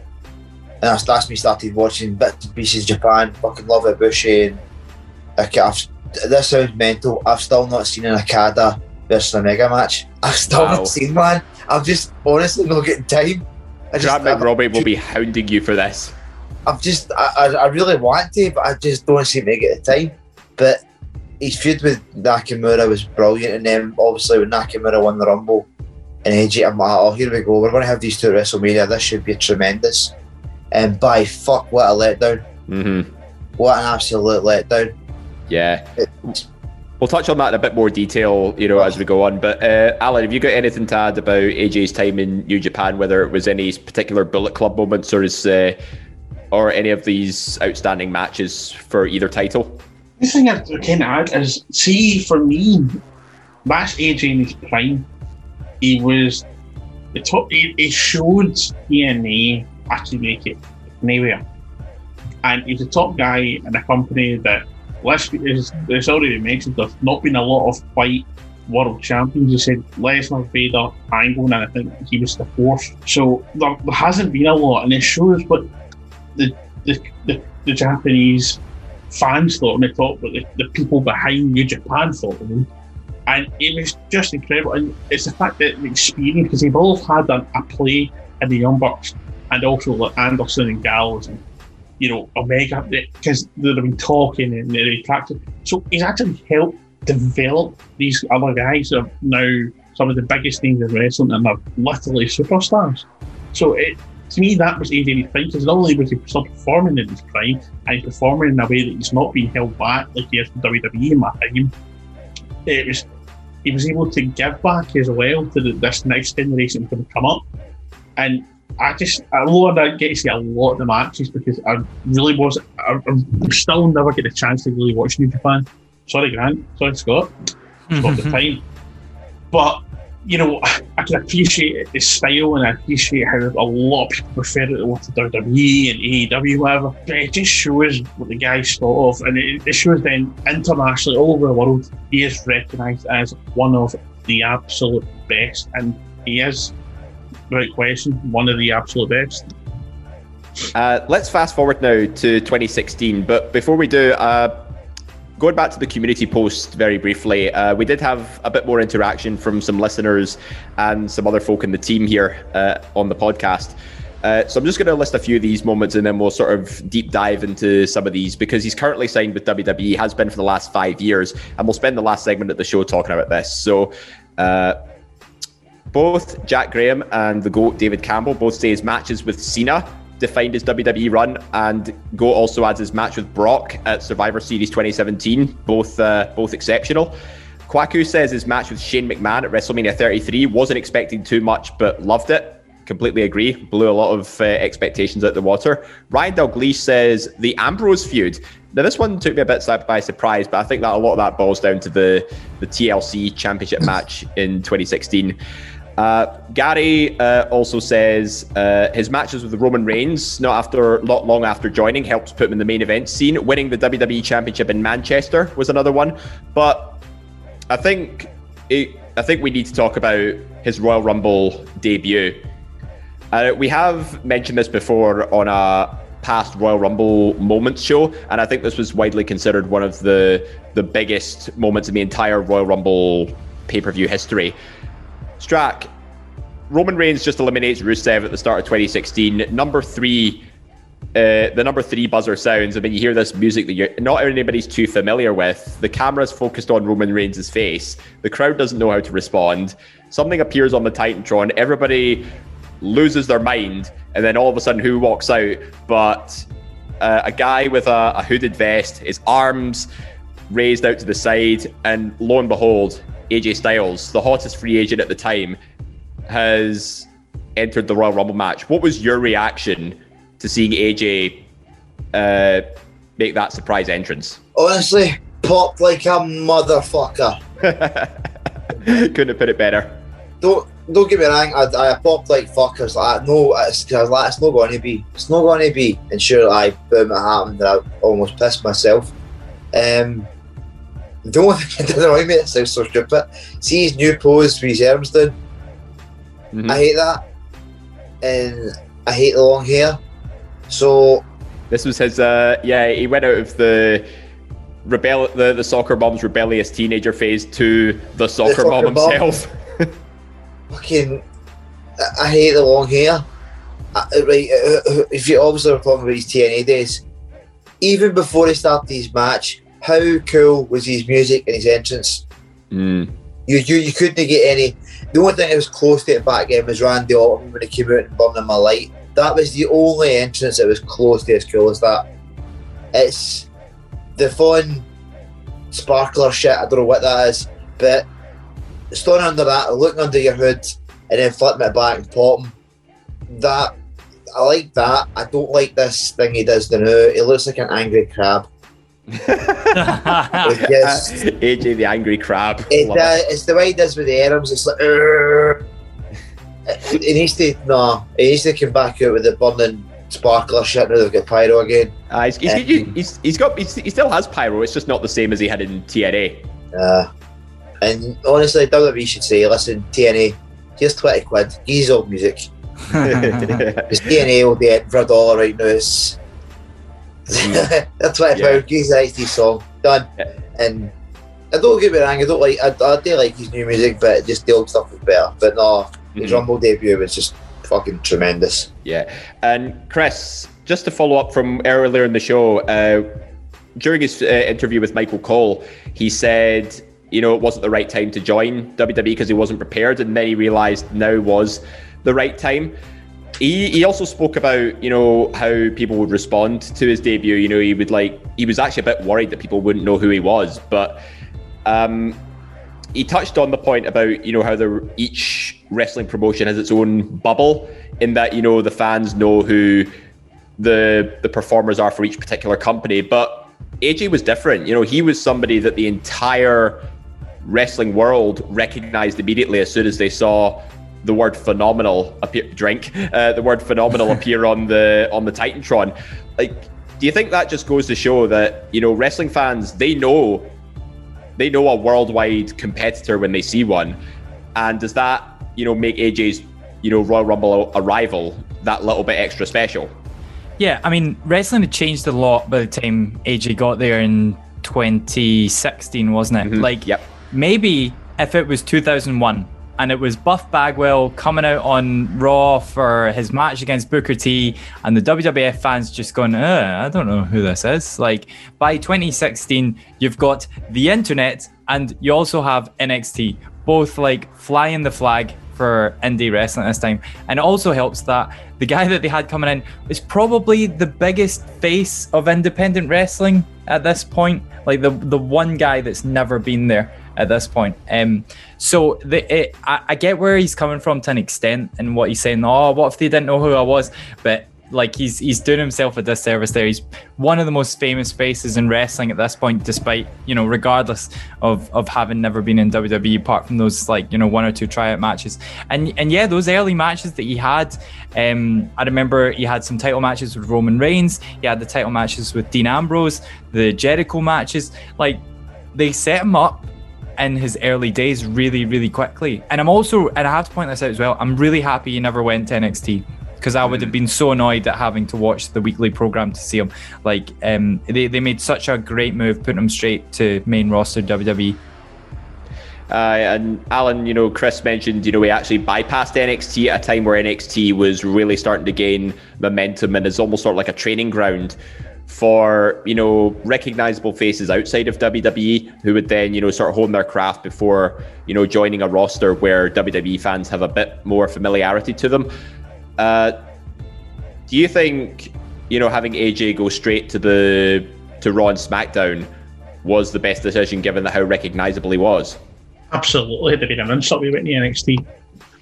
Speaker 4: And that's me started watching bits and pieces Japan, fucking love Ibushi, and okay, I've, this sounds mental. I've still not seen an Okada versus Omega match. I've still
Speaker 2: Wow.
Speaker 4: not seen one. I'm just honestly not getting time. I just,
Speaker 2: Grant McRobbie will be hounding you for this.
Speaker 4: I'm just, I, I, I really want to, but I just don't seem to get the time. But his feud with Nakamura was brilliant, and then obviously when Nakamura won the Rumble and AJ, I'm like, oh, here we go. We're going to have these two at WrestleMania. This should be tremendous. And by fuck, what a letdown!
Speaker 2: hmm
Speaker 4: What an absolute letdown!
Speaker 2: Yeah.
Speaker 4: It-
Speaker 2: We'll touch on that in a bit more detail, you know, as we go on. But uh, Alan, have you got anything to add about AJ's time in New Japan? Whether it was any particular Bullet Club moments, or is, uh, or any of these outstanding matches for either title?
Speaker 5: The thing I can add is, see, for me, that's AJ in his prime. He was the top. He, he showed TNA actually make it anywhere, and he's a top guy in a company that, let's as it's already mentioned, there's not been a lot of white world champions. He said Lesnar, Vader, Angle, and I think he was the fourth. So there, there hasn't been a lot, and it shows what the the, the, the Japanese fans thought and they thought what the, the people behind New Japan thought. And it was just incredible. And it's the fact that the experience, because they've both had a, a play in the Young Bucks and also like Anderson and Gallows and, you know, Omega, because they've been talking and they're attractive. So he's actually helped develop these other guys that are now some of the biggest names in wrestling and are literally superstars. So it, to me, that was AJ in prime because not only was he still performing in his prime, and he's performing in a way that he's not being held back like he is from WWE in my opinion. It was he was able to give back as well to the, this next generation to come up, and I just I I didn't get to see a lot of the matches because I really was I, I still never get a chance to really watch New Japan. Sorry, Grant. Sorry, Scott. Scott the time, but you know, I can appreciate his style and I appreciate how a lot of people prefer it to WWE and AEW, whatever. But it just shows what the guy's thought of, and it, it shows then internationally, all over the world, he is recognised as one of the absolute best, and he is, without question, one of the absolute best.
Speaker 2: Uh, let's fast forward now to 2016. But before we do, uh, going back to the community post very briefly, uh, we did have a bit more interaction from some listeners and some other folk in the team here uh, on the podcast. Uh, so I'm just going to list a few of these moments and then we'll sort of deep dive into some of these because he's currently signed with WWE, has been for the last five years, and we'll spend the last segment of the show talking about this. So uh, both Jack Graham and the GOAT David Campbell both say his matches with Cena defined his WWE run, and Go also adds his match with Brock at Survivor Series 2017, both uh, both exceptional. Kwaku says his match with Shane McMahon at WrestleMania 33 wasn't expecting too much, but loved it. Completely agree. Blew a lot of uh, expectations out the water. Ryan Dalgleish says the Ambrose feud. Now this one took me a bit by surprise, but I think that a lot of that boils down to the the TLC Championship match in 2016. Uh, Gary uh, also says uh, his matches with Roman Reigns, not after not long after joining, helps put him in the main event scene. Winning the WWE Championship in Manchester was another one, but I think it, I think we need to talk about his Royal Rumble debut. Uh, we have mentioned this before on a past Royal Rumble moments show, and I think this was widely considered one of the the biggest moments in the entire Royal Rumble pay per view history. Strack, Roman Reigns just eliminates Rusev at the start of 2016. Number three, uh, the number three buzzer sounds, and then you hear this music that you're not anybody's too familiar with. The camera's focused on Roman Reigns' face. The crowd doesn't know how to respond. Something appears on the Titantron. Everybody loses their mind, and then all of a sudden, who walks out? But uh, a guy with a, a hooded vest, his arms raised out to the side, and lo and behold, AJ Styles, the hottest free agent at the time, has entered the Royal Rumble match. What was your reaction to seeing AJ uh, make that surprise entrance?
Speaker 4: Honestly, popped like a motherfucker.
Speaker 2: Couldn't have put it better.
Speaker 4: Don't don't get me wrong, I, I popped like fuckers like no, it's, cause like, it's not going to be, it's not going to be. And sure, I boom, it happened, and I almost pissed myself. Um, the only thing that didn't annoy me, it sounds so stupid. See his new pose with his arms down.
Speaker 2: Mhm.
Speaker 4: I hate that, and I hate the long hair. So
Speaker 2: This was his. Uh, yeah, he went out of the rebel, the, the soccer mom's rebellious teenager phase to the soccer,
Speaker 4: soccer
Speaker 2: mom
Speaker 4: mom.
Speaker 2: himself.
Speaker 4: fucking, I- hate the long hair. I, right, uh, uh, if you obviously were talking about his TNA days, even before he started his match, how cool was his music and his entrance?
Speaker 2: Mm.
Speaker 4: You you, you couldn't get any. The only thing that was close to it back then was Randy Orton when he came out and burned in my light. That was the only entrance that was close to as cool as that. It's the fun sparkler shit. I don't know what that is, but standing under that, looking under your hood, and then flipping it back and popping. That I like that. I don't like this thing he does now. He looks like an angry crab. Yes.
Speaker 2: AJ the angry crab.
Speaker 4: It,
Speaker 2: Love
Speaker 4: uh, it's the way he does with the arms. It's like, "Urgh." he needs to no. He needs to come back out with the burning sparkler shit. Now they've got pyro again.
Speaker 2: Uh, he's, he's,
Speaker 4: Um,
Speaker 2: he's, he's got he's, he still has pyro. It's just not the same as he had in TNA.
Speaker 4: Uh, and honestly, WWE should say, listen, TNA, here's twenty quid. He's old music. Because TNA will be it for a dollar right now. It's that's twenty
Speaker 2: Yeah.
Speaker 4: pound. He's XT song done.
Speaker 2: Yeah.
Speaker 4: And I don't get me wrong. I don't like. I, I do like his new music, but just the old stuff was better. But no, his
Speaker 2: Mhm.
Speaker 4: Rumble debut was just fucking tremendous.
Speaker 2: Yeah. And Chris, just to follow up from earlier in the show, uh, during his uh, interview with Michael Cole, he said, you know, it wasn't the right time to join WWE because he wasn't prepared, and then he realized now was the right time. He, he also spoke about you know how people would respond to his debut. You know he would like he was actually a bit worried that people wouldn't know who he was, but um, he touched on the point about you know how the each wrestling promotion has its own bubble in that you know the fans know who the the performers are for each particular company but AJ was different you know he was somebody that the entire wrestling world recognized immediately as soon as they saw the word phenomenal appear drink uh, the word phenomenal appear on the on the titantron like do you think that just goes to show that you know wrestling fans they know they know a worldwide competitor when they see one. And does that, you know, make AJ's, you know, Royal Rumble arrival that little bit extra special?
Speaker 3: Yeah, I mean, wrestling had changed a lot by the time AJ got there in 2016, wasn't it?
Speaker 2: Mhm,
Speaker 3: Like,
Speaker 2: yep.
Speaker 3: maybe if it was 2001 and it was Buff Bagwell coming out on Raw for his match against Booker T, and the WWF fans just going, uh, I don't know who this is. Like, by 2016, you've got the internet and you also have NXT, both like flying the flag for indie wrestling this time. And it also helps that the guy that they had coming in is probably the biggest face of independent wrestling at this point. Like the the one guy that's never been there at this point. Um, so the it, I, I get where he's coming from to an extent and what he's saying. Oh, what if they didn't know who I was? But like he's he's doing himself a disservice there. He's one of the most famous faces in wrestling at this point, despite you know, regardless of of having never been in WWE, apart from those like you know one or two tryout matches. And and yeah, those early matches that he had, um, I remember he had some title matches with Roman Reigns. He had the title matches with Dean Ambrose, the Jericho matches. Like they set him up in his early days really, really quickly. And I'm also, and I have to point this out as well, I'm really happy he never went to NXT because I would have been so annoyed at having to watch the weekly program to see him. Like, um, they, they made such a great move putting him straight to main roster. WWE.
Speaker 2: Uh, and Alan, you know, Chris mentioned, you know, he actually bypassed NXT at a time where NXT was really starting to gain momentum and is almost sort of like a training ground for, you know, recognizable faces outside of WWE who would then, you know, sort of hone their craft before, you know, joining a roster where WWE fans have a bit more familiarity to them. Uh, do you think, you know, having AJ go straight to the to Raw and SmackDown was the best decision given that how recognizable he was?
Speaker 5: Absolutely, there'd been an insult to NXT.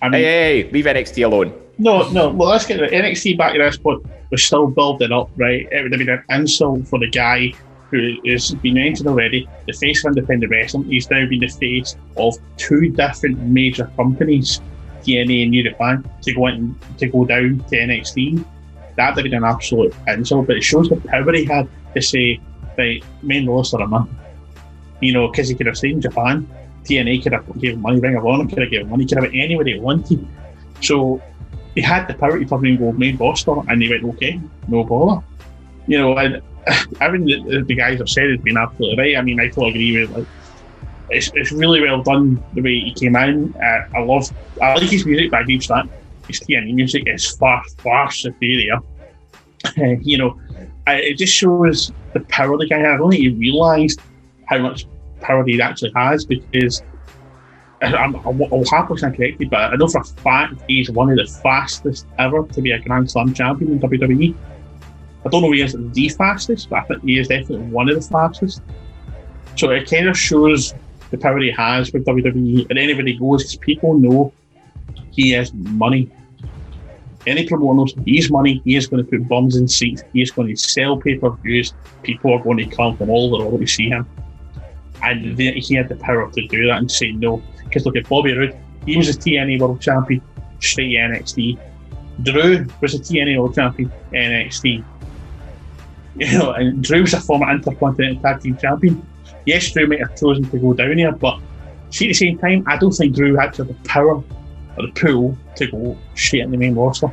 Speaker 5: I mean,
Speaker 2: Hey, hey, hey, leave NXT alone.
Speaker 5: no, no. Well, let's get it. NXT back at this point was still building up, right? It would have been an insult for the guy who has been mentioned already, the face of independent wrestling. He's now been the face of two different major companies. TNA and New Japan to go in to go down to NXT. That'd have been an absolute insult, but it shows the power he had to say, right, main roster a man. You know, because he could have stayed in Japan. TNA could have given money, Ring of Honor could have given money, could have anybody he wanted. So he had the power to probably go main roster, and he went, okay, no bother. You know, and everything that the guys have said it's been absolutely right. I mean, I totally agree with like it's, it's really well done the way he came in. Uh, I love, I like his music, but I do that his TNA music is far, far superior. Uh, you know, I, it just shows the power the guy has. I don't think he realised how much power he actually has because I'm, I'll happily but I know for a fact he's one of the fastest ever to be a Grand Slam champion in WWE. I don't know if he is the fastest, but I think he is definitely one of the fastest. So it kind of shows the power he has with WWE. And anybody goes, because people know he has money. Any promoter knows he's money. He is going to put bums in seats. He is going to sell pay per views. People are going to come from all over the world to see him. And he had the power to do that and say no. Because look at Bobby Roode. He was a TNA World Champion, straight NXT. Drew was a TNA World Champion, NXT. You know, and Drew's a former Intercontinental Tag Team Champion yes, Drew might have chosen to go down here, but see at the same time, I don't think Drew had the power or the pull to go straight in the main roster.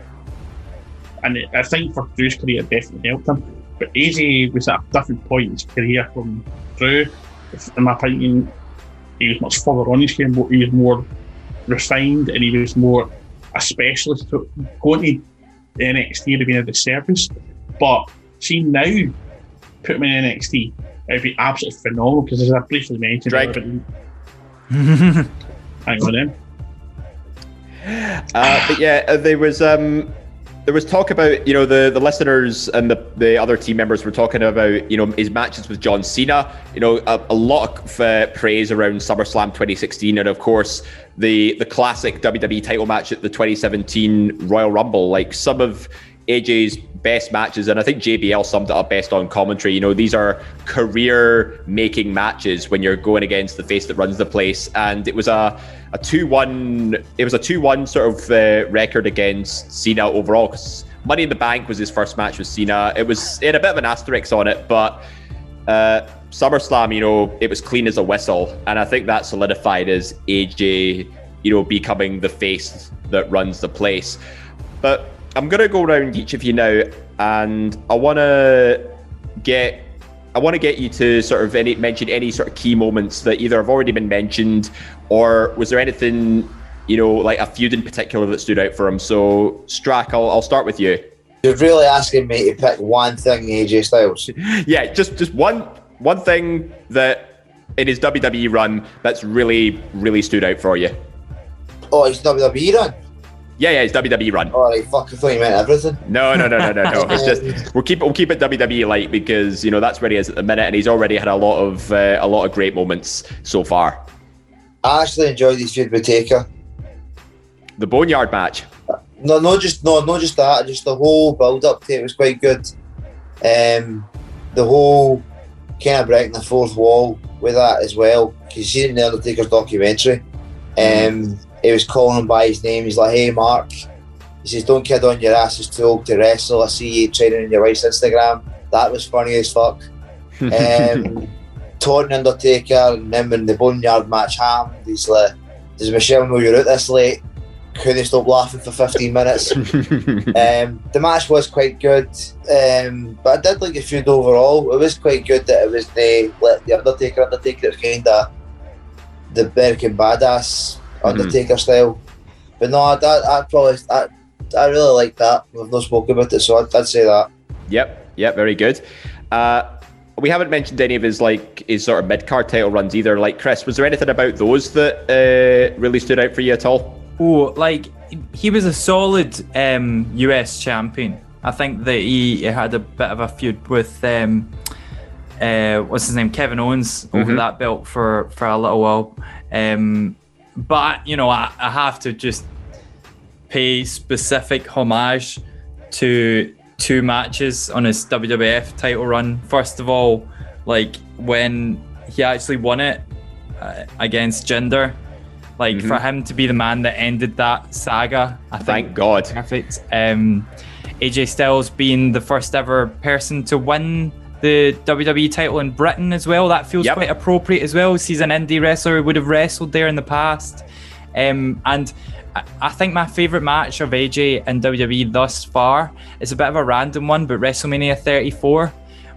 Speaker 5: And I think for Drew's career, it definitely helped him. But AJ was at a different point in his career from Drew. In my opinion, he was much further on his game, but he was more refined and he was more a specialist. So going to the NXT would have been a disservice. But see now, put him in NXT, it'd be absolutely phenomenal because as I briefly mentioned,
Speaker 2: Drag.
Speaker 5: hang on then.
Speaker 2: Uh, but yeah, uh, there was um, there was talk about you know the the listeners and the the other team members were talking about you know his matches with John Cena. You know a, a lot of uh, praise around SummerSlam 2016, and of course the the classic WWE title match at the 2017 Royal Rumble. Like some of AJ's best matches, and I think JBL summed it up best on commentary. You know, these are career making matches when you're going against the face that runs the place. And it was a, a 2 1, it was a 2 1 sort of uh, record against Cena overall because Money in the Bank was his first match with Cena. It was, it had a bit of an asterisk on it, but uh, SummerSlam, you know, it was clean as a whistle. And I think that solidified as AJ, you know, becoming the face that runs the place. But I'm gonna go around each of you now, and I want to get I want to get you to sort of any mention any sort of key moments that either have already been mentioned, or was there anything you know like a feud in particular that stood out for him? So Strack, I'll, I'll start with you.
Speaker 4: You're really asking me to pick one thing, AJ Styles.
Speaker 2: yeah, just just one one thing that in his WWE run that's really really stood out for you.
Speaker 4: Oh, his WWE run.
Speaker 2: Yeah, yeah, it's WWE run.
Speaker 4: All right, fuck, I thought you meant everything.
Speaker 2: No, no, no, no, no, no. it's just we'll keep we'll keep it WWE light because you know that's where he is at the minute, and he's already had a lot of uh, a lot of great moments so far.
Speaker 4: I actually enjoyed this feud with Taker.
Speaker 2: The Boneyard match.
Speaker 4: No, not just no, not just that. Just the whole build up to it was quite good. Um, the whole kind of breaking the fourth wall with that as well. Because you see it in the Undertaker's documentary. Um, he was calling him by his name. He's like, "Hey, Mark." He says, "Don't kid on your ass. It's too old to wrestle. I see you training on your wife's Instagram." That was funny as fuck. um, taunting Undertaker and then when the Boneyard match happened, he's like, "Does Michelle know you're out this late?" Couldn't stop laughing for 15 minutes. um, the match was quite good, um, but I did like the feud overall. It was quite good that it was the the Undertaker Undertaker. Kind of the American Badass Undertaker mm-hmm. style. But no, that I probably I, I really like that. We've not spoken about it, so I'd, I'd say that.
Speaker 2: Yep, yep, very good. Uh, we haven't mentioned any of his like his sort of mid card title runs either. Like Chris, was there anything about those that uh, really stood out for you at all?
Speaker 3: Oh, like he was a solid um, US champion. I think that he had a bit of a feud with um, uh, what's his name, Kevin Owens, over mm-hmm. that belt for for a little while. Um, but you know, I, I have to just pay specific homage to two matches on his WWF title run. First of all, like when he actually won it uh, against Jinder, Like mm-hmm. for him to be the man that ended that saga, I
Speaker 2: thank
Speaker 3: think
Speaker 2: God.
Speaker 3: Perfect. Um, AJ Styles being the first ever person to win the WWE title in Britain as well. That feels yep. quite appropriate as well. He's an indie wrestler who would have wrestled there in the past. Um, and I think my favourite match of AJ in WWE thus far is a bit of a random one, but WrestleMania 34,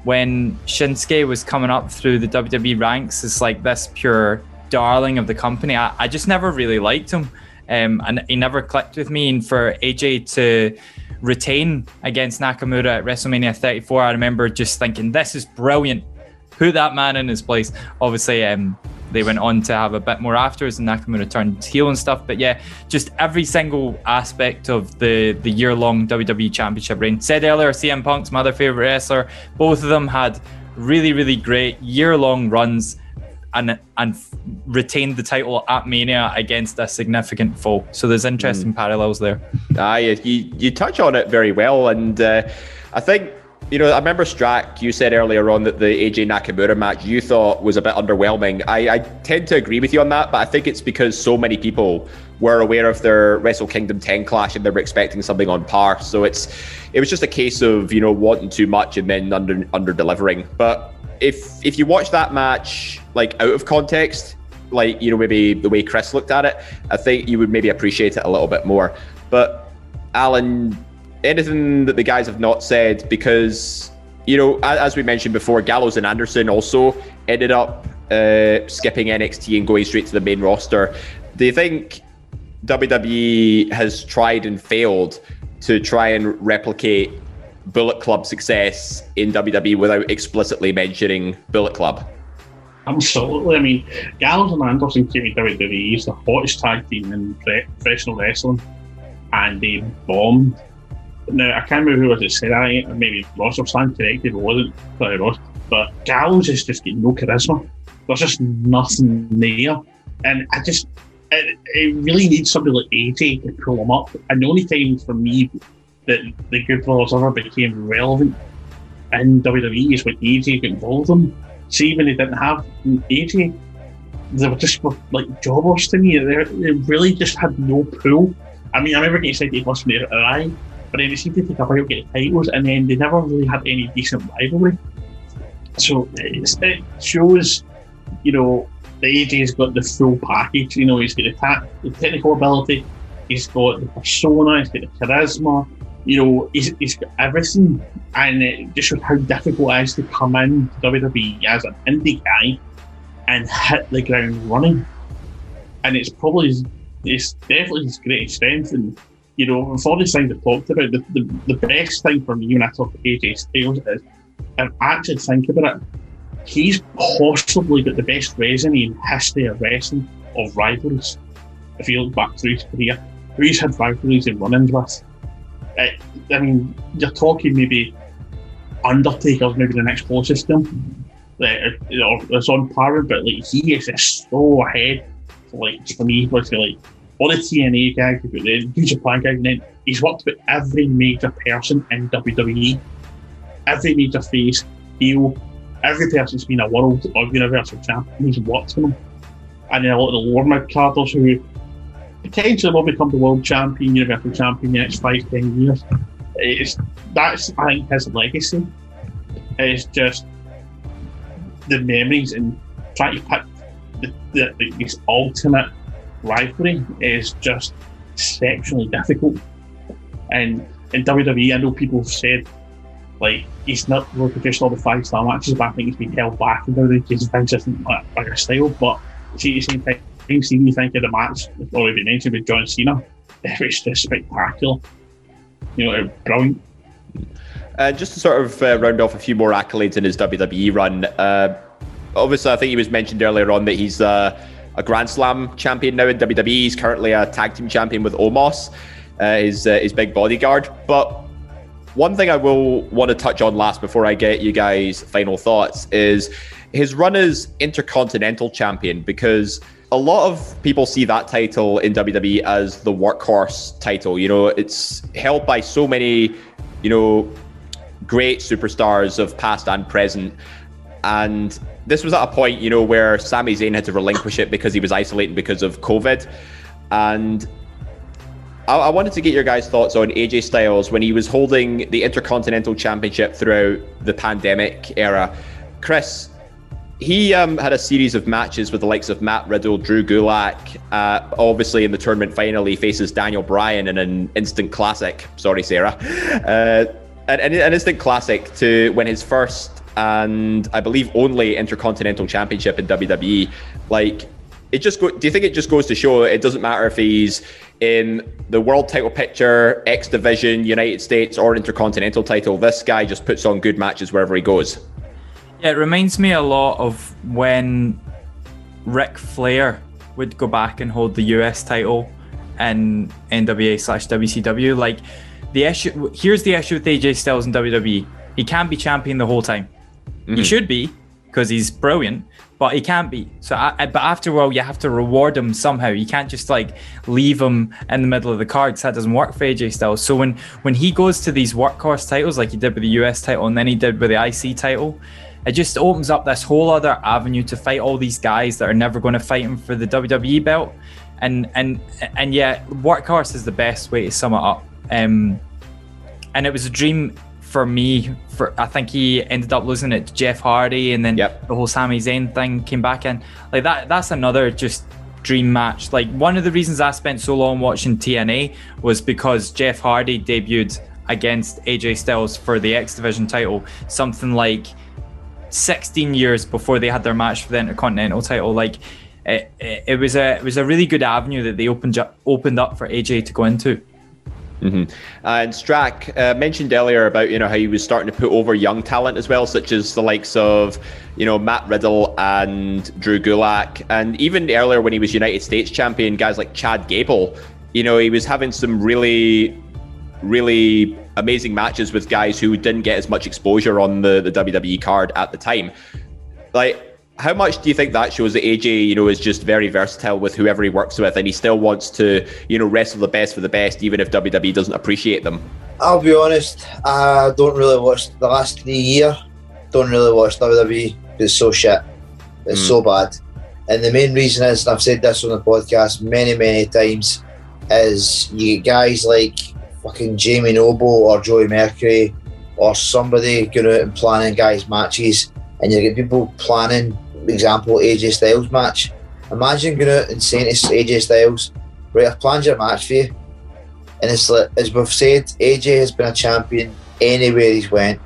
Speaker 3: when Shinsuke was coming up through the WWE ranks is like this pure darling of the company. I, I just never really liked him. Um, and he never clicked with me. And for AJ to retain against Nakamura at WrestleMania 34, I remember just thinking, this is brilliant. Put that man in his place. Obviously, um, they went on to have a bit more afterwards, and Nakamura turned heel and stuff. But yeah, just every single aspect of the the year long WWE Championship reign. Said earlier, CM Punk's my other favorite wrestler. Both of them had really, really great year long runs and and retained the title at Mania against a significant foe. So there's interesting mm. parallels there.
Speaker 2: Ah, you, you touch on it very well, and uh, I think you know, I remember Strack, you said earlier on that the AJ Nakamura match you thought was a bit underwhelming. I, I, tend to agree with you on that, but I think it's because so many people were aware of their Wrestle Kingdom 10 clash and they were expecting something on par. So it's it was just a case of, you know, wanting too much and then under under delivering. But if if you watch that match like out of context, like, you know, maybe the way Chris looked at it, I think you would maybe appreciate it a little bit more. But Alan, anything that the guys have not said because you know as we mentioned before gallows and anderson also ended up uh, skipping nxt and going straight to the main roster do you think wwe has tried and failed to try and replicate bullet club success in wwe without explicitly mentioning bullet club
Speaker 5: Absolutely. I mean, Gallows and Anderson came to WWE. He's the hottest tag team in professional wrestling, and they bombed now, I can't remember who was it said I maybe Ross or Stan corrected, it wasn't probably Ross, but Gallows is just getting no charisma. There's just nothing there. And I just, it, it really needs somebody like AJ to pull him up. And the only time for me that the Good Brothers ever became relevant in WWE is when AJ got involved in them. See, when they didn't have AJ, they were just like jobbers to me. They, they really just had no pull. I mean, I remember getting said he was from the eye but then they seemed to take a while to get titles, and then they never really had any decent rivalry. So it shows, you know, the AJ's got the full package. You know, he's got the, ta- the technical ability, he's got the persona, he's got the charisma. You know, he's, he's got everything, and it just how difficult it is to come in to WWE as an indie guy and hit the ground running. And it's probably it's definitely his greatest strength, and you know, with all these things I've talked about, the, the, the best thing for me when I talk to AJ Styles is, and actually think about it, he's possibly got the best resume in history of wrestling of rivalries. If you look back through his career, who he's had rivalries and run-ins with. It, I mean, you're talking maybe Undertaker's maybe the next closest to him. Like, it's on par, but like he is just so ahead. Like for me, like all the TNA guys, the New Japan guys, and then he's worked with every major person in WWE, every major face, heel, every person's been a world or universal champion. He's worked with them, and then a lot of the lower mid carders who potentially will become the world champion, universal champion in the next five, ten years. It's that's I think his legacy. It's just the memories and trying to pick the, the, the, this ultimate rivalry is just exceptionally difficult. And in WWE, I know people have said like he's not really traditional the five star matches, but I think he's been held back in WWE because Vince isn't like, a style. But see, at the same time, see you think of the match already mentioned with John Cena, it's just spectacular. You know, brilliant.
Speaker 2: Uh, just to sort of uh, round off a few more accolades in his WWE run. Uh, obviously, I think he was mentioned earlier on that he's uh, a Grand Slam champion now in WWE. He's currently a tag team champion with Omos, uh, his, uh, his big bodyguard. But one thing I will want to touch on last before I get you guys' final thoughts is his run as Intercontinental Champion because a lot of people see that title in WWE as the workhorse title. You know, it's held by so many, you know, great superstars of past and present. and this was at a point, you know, where Sami Zayn had to relinquish it because he was isolated because of COVID. And I, I wanted to get your guys' thoughts on AJ Styles when he was holding the Intercontinental Championship throughout the pandemic era. Chris, he um, had a series of matches with the likes of Matt Riddle, Drew Gulak. Uh, obviously, in the tournament final, he faces Daniel Bryan in an instant classic. Sorry, Sarah. Uh, an, an instant classic to win his first and I believe only Intercontinental Championship in WWE. Like, it just go, do you think it just goes to show it doesn't matter if he's in the world title picture, X Division, United States, or Intercontinental title? This guy just puts on good matches wherever he goes.
Speaker 3: Yeah, it reminds me a lot of when Ric Flair would go back and hold the US title in NWA slash WCW. Like the issue here's the issue with AJ Styles in WWE. He can't be champion the whole time. Mm-hmm. He should be because he's brilliant, but he can't be. So, I, but after a while, you have to reward him somehow. You can't just like leave him in the middle of the cards. That doesn't work for AJ Styles. So when when he goes to these workhorse titles, like he did with the US title and then he did with the IC title, it just opens up this whole other avenue to fight all these guys that are never going to fight him for the WWE belt. And and and yeah, workhorse is the best way to sum it up. Um, and it was a dream for me, for I think he ended up losing it to Jeff Hardy, and then yep. the whole Sami Zayn thing came back in. Like that, that's another just dream match. Like one of the reasons I spent so long watching TNA was because Jeff Hardy debuted against AJ Styles for the X Division title, something like 16 years before they had their match for the Intercontinental title. Like it, it, it was a it was a really good avenue that they opened opened up for AJ to go into.
Speaker 2: Mm-hmm. And Strack uh, mentioned earlier about you know how he was starting to put over young talent as well, such as the likes of you know Matt Riddle and Drew Gulak, and even earlier when he was United States champion, guys like Chad Gable. You know he was having some really, really amazing matches with guys who didn't get as much exposure on the the WWE card at the time. Like how much do you think that shows that AJ, you know, is just very versatile with whoever he works with, and he still wants to, you know, wrestle the best for the best, even if WWE doesn't appreciate them?
Speaker 4: I'll be honest, I don't really watch the last three year. Don't really watch WWE. It's so shit. It's mm. so bad. And the main reason is, and I've said this on the podcast many, many times, is you get guys like fucking Jamie Noble or Joey Mercury or somebody going out and planning guys' matches, and you get people planning for example, AJ Styles match. Imagine going out and saying to AJ Styles, right, I've planned your match for you. And it's like, as we've said, AJ has been a champion anywhere he's went.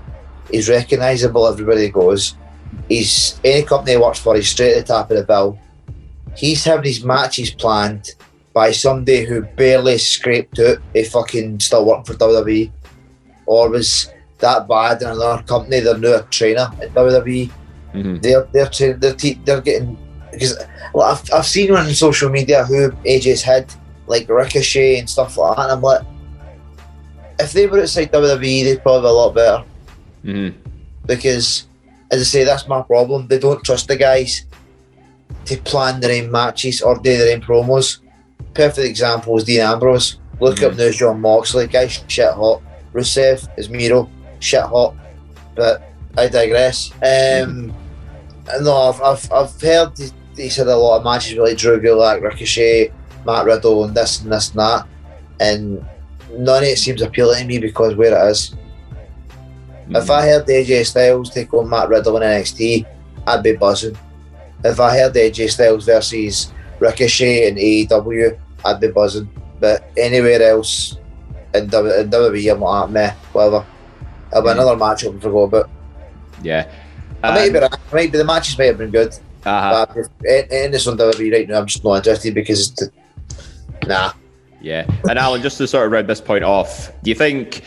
Speaker 4: He's recognisable everywhere he goes. He's any company he works for, he's straight at the top of the bill. He's having his matches planned by somebody who barely scraped out a fucking still working for WWE or was that bad in another company, they're now a trainer at WWE Mm-hmm. They're they're they're, te- they're getting because well, I've, I've seen on social media who AJ's had like Ricochet and stuff like that. And I'm like, if they were outside WWE, they'd probably be a lot better.
Speaker 2: Mm-hmm.
Speaker 4: Because, as I say, that's my problem. They don't trust the guys to plan their own matches or do their own promos. Perfect example is Dean Ambrose. Look mm-hmm. up now, Jon Moxley, guy's shit hot. Rusev is Miro, shit hot. But I digress. Um, no, I've, I've, I've heard he, he said a lot of matches with like Drew Gulak, Ricochet, Matt Riddle, and this and this and that, and none of it seems appealing to me because where it is. Mm-hmm. If I heard AJ Styles take on Matt Riddle in NXT, I'd be buzzing. If I heard AJ Styles versus Ricochet and AEW, I'd be buzzing. But anywhere else in WWE, I'm like, meh, whatever. It'll be mm-hmm. another match I forgot about.
Speaker 2: Yeah.
Speaker 4: Um, maybe, maybe the matches may have been good. Uh-huh. But in this one, WWE right now, I'm just not interested because it's the, nah.
Speaker 2: Yeah. And Alan, just to sort of round this point off, do you think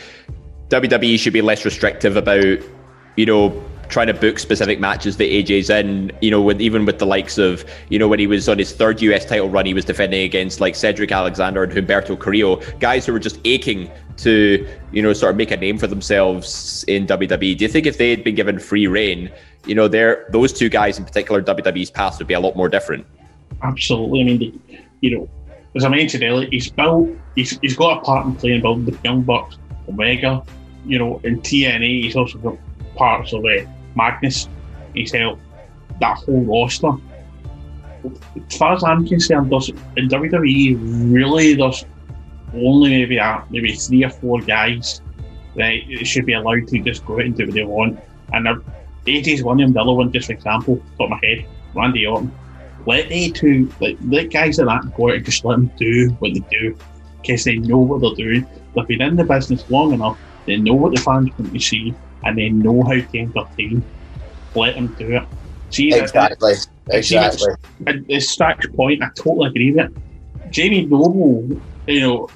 Speaker 2: WWE should be less restrictive about, you know, trying to book specific matches that AJ's in, you know, with even with the likes of, you know, when he was on his third US title run, he was defending against like Cedric Alexander and Humberto Carrillo, guys who were just aching to, you know, sort of make a name for themselves in WWE. Do you think if they had been given free reign, you know, there those two guys in particular, WWE's path would be a lot more different?
Speaker 5: Absolutely. I mean, you know, as I mentioned earlier, he's built, he's, he's got a part in playing building the Young Bucks, Omega, you know, in TNA, he's also got parts of it. Magnus. He's helped that whole roster. As far as I'm concerned, there's, in WWE, really, there's only maybe a, maybe three or four guys that should be allowed to just go out and do what they want. And AJ's one of them, the other one, just for example, top of my head, Randy Orton. Let they two, like, let guys like that go out and just let them do what they do because they know what they're doing. They've been in the business long enough, they know what the fans want to see, and they know how to entertain. Let them do it.
Speaker 4: See, exactly. exactly.
Speaker 5: At the Strack's point, I totally agree with it. Jamie Noble, you know,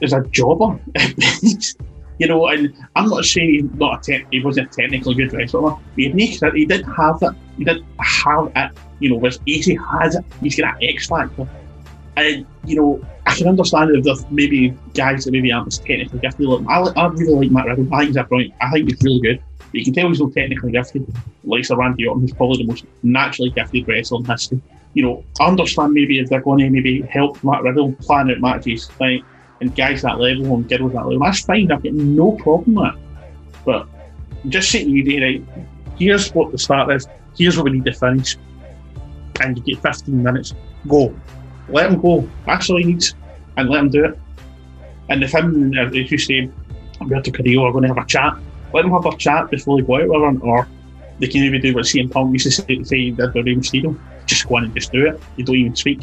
Speaker 5: is a jobber. you know, and I'm not saying he's not a te- he wasn't a technically good wrestler. He, he did have it. He didn't have it. You know, whereas Easy has it. He's got an X factor. And you know, I can understand if there's maybe guys that maybe aren't as technically gifted. Like, I, I really like Matt Riddle. I think he's a brilliant. I think he's really good. But you can tell he's not technically gifted. Like Sir Randy Orton, who's probably the most naturally gifted wrestler in history. You know, I understand maybe if they're going to maybe help Matt Riddle plan out matches, like and guys that level and girls that level, that's fine. I've got no problem with it. But just sitting you there, right? Here's what the start is. Here's what we need to finish. And you get 15 minutes. Go. Let him go. That's all he needs. And let him do it. And if him, if you say, Alberto Carrillo are going to have a chat, let them have a chat before they go out with one, or they can maybe do what CM Punk used to say, say did with Rey Mysterio. Just go in and just do it. You don't even speak,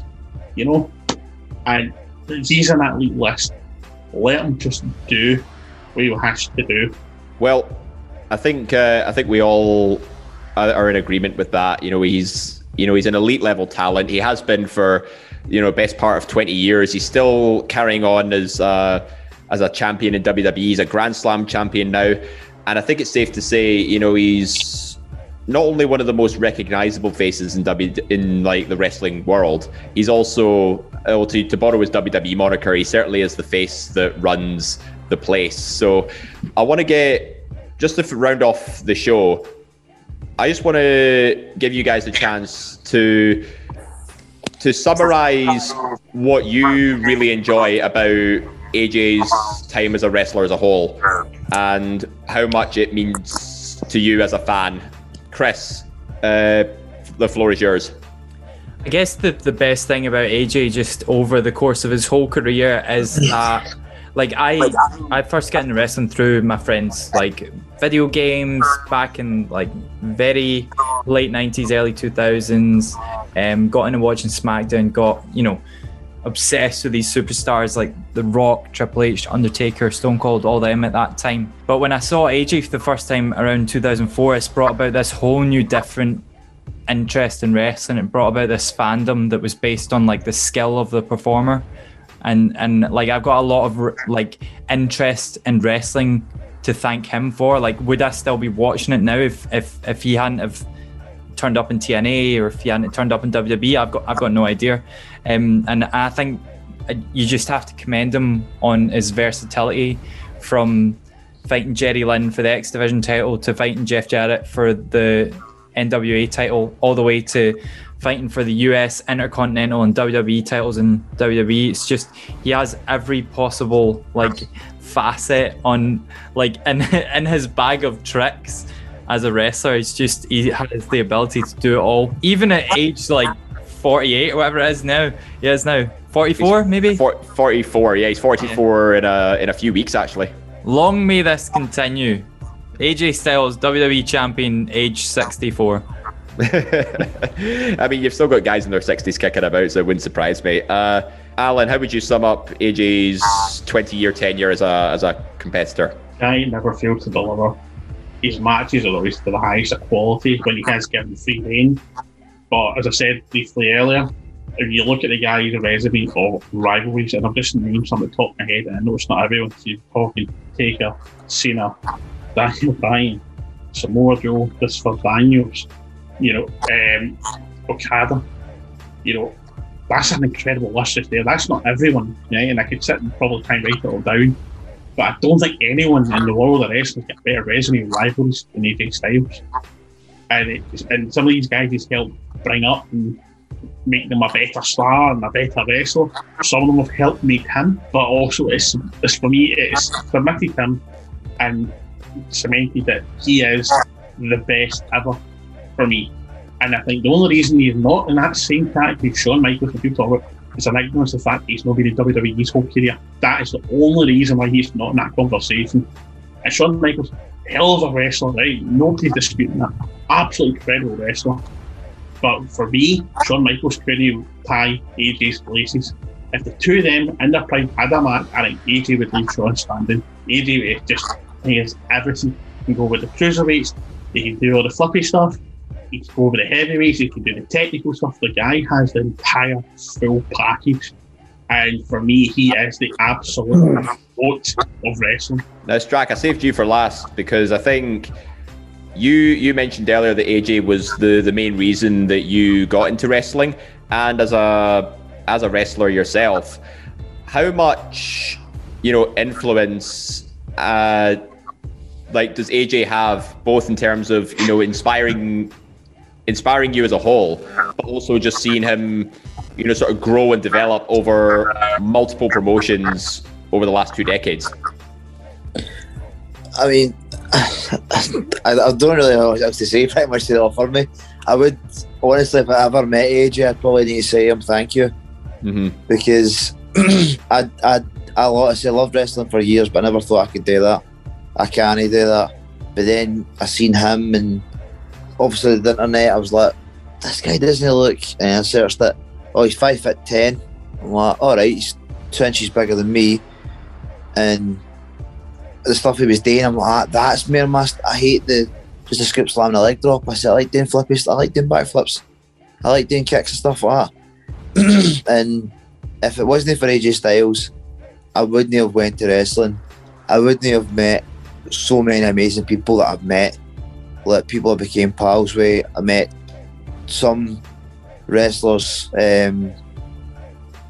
Speaker 5: you know? And he's that elite list. Let him just do what he has to do.
Speaker 2: Well, I think uh, I think we all are in agreement with that. You know, he's you know he's an elite level talent. He has been for you know best part of twenty years. He's still carrying on as uh, as a champion in WWE. He's a Grand Slam champion now, and I think it's safe to say you know he's not only one of the most recognizable faces in W in like the wrestling world, he's also well, to, to borrow his WWE moniker, he certainly is the face that runs the place. So I want to get just to round off the show. I just want to give you guys a chance to to summarize what you really enjoy about AJ's time as a wrestler as a whole and how much it means to you as a fan Chris, uh, the floor is yours.
Speaker 3: I guess the, the best thing about AJ just over the course of his whole career is that like I I first got into wrestling through my friends, like video games back in like very late nineties, early two thousands. Um, got into watching SmackDown, got you know obsessed with these superstars like The Rock, Triple H, Undertaker, Stone Cold, all them at that time. But when I saw AJ for the first time around 2004, it's brought about this whole new different interest in wrestling. It brought about this fandom that was based on like the skill of the performer. And and like I've got a lot of like interest in wrestling to thank him for. Like, would I still be watching it now if if if he hadn't have turned up in TNA or if he hadn't turned up in WWE? I've got I've got no idea. Um, and I think you just have to commend him on his versatility from fighting Jerry Lynn for the X Division title to fighting Jeff Jarrett for the NWA title, all the way to fighting for the US Intercontinental and WWE titles in WWE. It's just he has every possible like facet on like in in his bag of tricks as a wrestler. It's just he has the ability to do it all, even at age like 48 or whatever it is now. He is now 44 maybe.
Speaker 2: 44. Yeah, he's 44 yeah. in a in a few weeks actually.
Speaker 3: Long may this continue. AJ Styles, WWE champion, age 64.
Speaker 2: I mean, you've still got guys in their 60s kicking about, so it wouldn't surprise me. Uh, Alan, how would you sum up AJ's 20 year tenure as a as a competitor?
Speaker 5: Guy never failed to deliver. His matches are always to the highest quality when he has given free reign. But as I said briefly earlier, if you look at the guy's resume for rivalries, and I've just named some at the top of my head, and I know it's not everyone, so you're talking Taker, Cena, Daniel Bryan, Samoa Joe, Christopher Daniels, you know, um, Okada, you know, that's an incredible list just there. That's not everyone, yeah, and I could sit and probably try and write it all down. But I don't think anyone in the world of wrestling got better resume rivalries than AJ Styles. And, and some of these guys he's helped bring up and make them a better star and a better wrestler. Some of them have helped make him, but also it's, it's for me, it's cemented him and cemented that he is the best ever for me. And I think the only reason he's not in that same category, Shawn Michaels, if you talk about, is an ignorance of the fact he's not been in WWE his whole career. That is the only reason why he's not in that conversation. And Shawn Michaels, hell of a wrestler, right? Nobody's disputing that. Absolutely incredible wrestler. But for me, Shawn Michaels couldn't tie AJ's places. If the two of them in their prime had a match, I think AJ would leave Shawn standing. AJ is eh, just, he has everything. He can go with the cruiserweights, he can do all the flippy stuff, he can go with the heavyweights, he can do the technical stuff. The guy has the entire full package. And for me, he is the absolute goat of wrestling.
Speaker 2: Now, Strack, I saved you for last because I think you you mentioned earlier that AJ was the, the main reason that you got into wrestling, and as a as a wrestler yourself, how much you know influence uh, like does AJ have both in terms of you know inspiring inspiring you as a whole, but also just seeing him you know sort of grow and develop over multiple promotions over the last two decades.
Speaker 4: I mean, I, I don't really know what else to say. Pretty much to offer me. I would honestly, if I ever met AJ, I'd probably need to say him thank you
Speaker 2: Mm-hmm.
Speaker 4: because I I I honestly loved wrestling for years, but I never thought I could do that. I can't do that. But then I seen him, and obviously the internet. I was like, this guy doesn't look. And I searched it. Oh, he's five foot ten. I'm like, all right, he's two inches bigger than me, and the stuff he was doing, I'm like, "Ah, that's mere must. I hate the just the script slamming a leg drop. I said I like doing flippies. I like doing backflips. I like doing kicks and stuff like that. and if it wasn't for AJ Styles, I wouldn't have went to wrestling. I wouldn't have met so many amazing people that I've met. Like people I became pals with. I met some wrestlers. Um,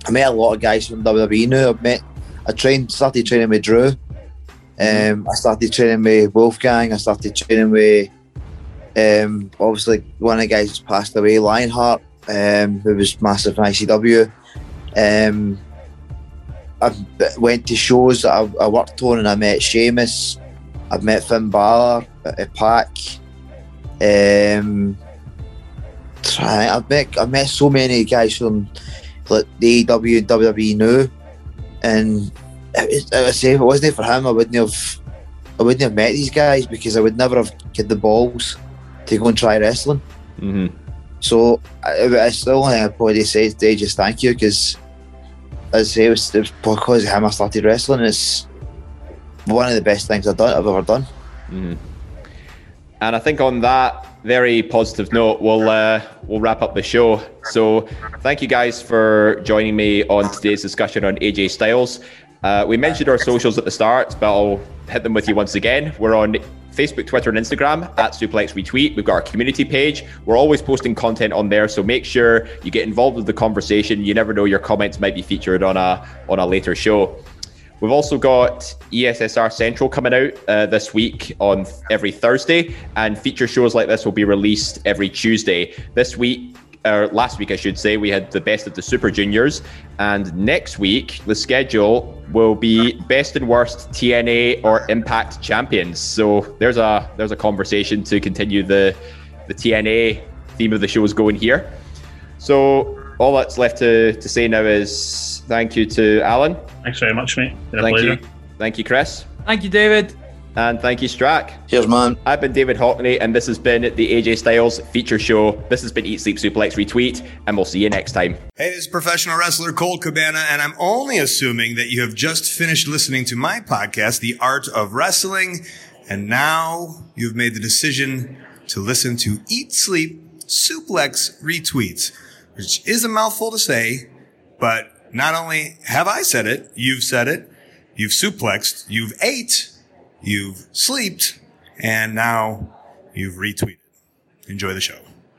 Speaker 4: I met a lot of guys from WWE now. I've met. I trained, started training with Drew. Um, I started training with Wolfgang. I started training with. Um, obviously, one of the guys passed away, Lionheart, um, who was massive in ICW. Um, I went to shows that I, I worked on and I met Sheamus. I've met Finn Balor, uh, Pac. Um, I've met I've met so many guys from like the AEW and WWE now, and I would say if it wasn't for him, I wouldn't have I wouldn't have met these guys because I would never have had the balls to go and try wrestling.
Speaker 2: Mm-hmm.
Speaker 4: So I, I still only I'd probably say today just thank you because as I say it was, it was because of him I started wrestling. It's one of the best things I've done I've ever done.
Speaker 2: And I think on that very positive note, we'll uh, we'll wrap up the show. So thank you guys for joining me on today's discussion on AJ Styles. Uh, we mentioned our socials at the start, but I'll hit them with you once again. We're on Facebook, Twitter, and Instagram at Suplex Retweet. We've got our community page. We're always posting content on there, so make sure you get involved with the conversation. You never know your comments might be featured on a on a later show. We've also got ESSR Central coming out uh, this week on every Thursday, and feature shows like this will be released every Tuesday. This week, or last week, I should say, we had the best of the Super Juniors, and next week the schedule will be best and worst TNA or Impact champions. So there's a there's a conversation to continue the the TNA theme of the shows going here. So all that's left to, to say now is thank you to Alan.
Speaker 5: Thanks very much, mate. Been a
Speaker 2: Thank
Speaker 5: pleasure.
Speaker 2: you. Thank you, Chris.
Speaker 3: Thank you, David.
Speaker 2: And thank you, Strack.
Speaker 4: Cheers, man.
Speaker 2: I've been David Hockney, and this has been the AJ Styles feature show. This has been Eat Sleep Suplex Retweet, and we'll see you next time.
Speaker 6: Hey, this is professional wrestler Colt Cabana, and I'm only assuming that you have just finished listening to my podcast, The Art of Wrestling, and now you've made the decision to listen to Eat Sleep Suplex Retweets, which is a mouthful to say, but not only have I said it, you've said it, you've suplexed, you've ate, you've slept, and now you've retweeted. Enjoy the show.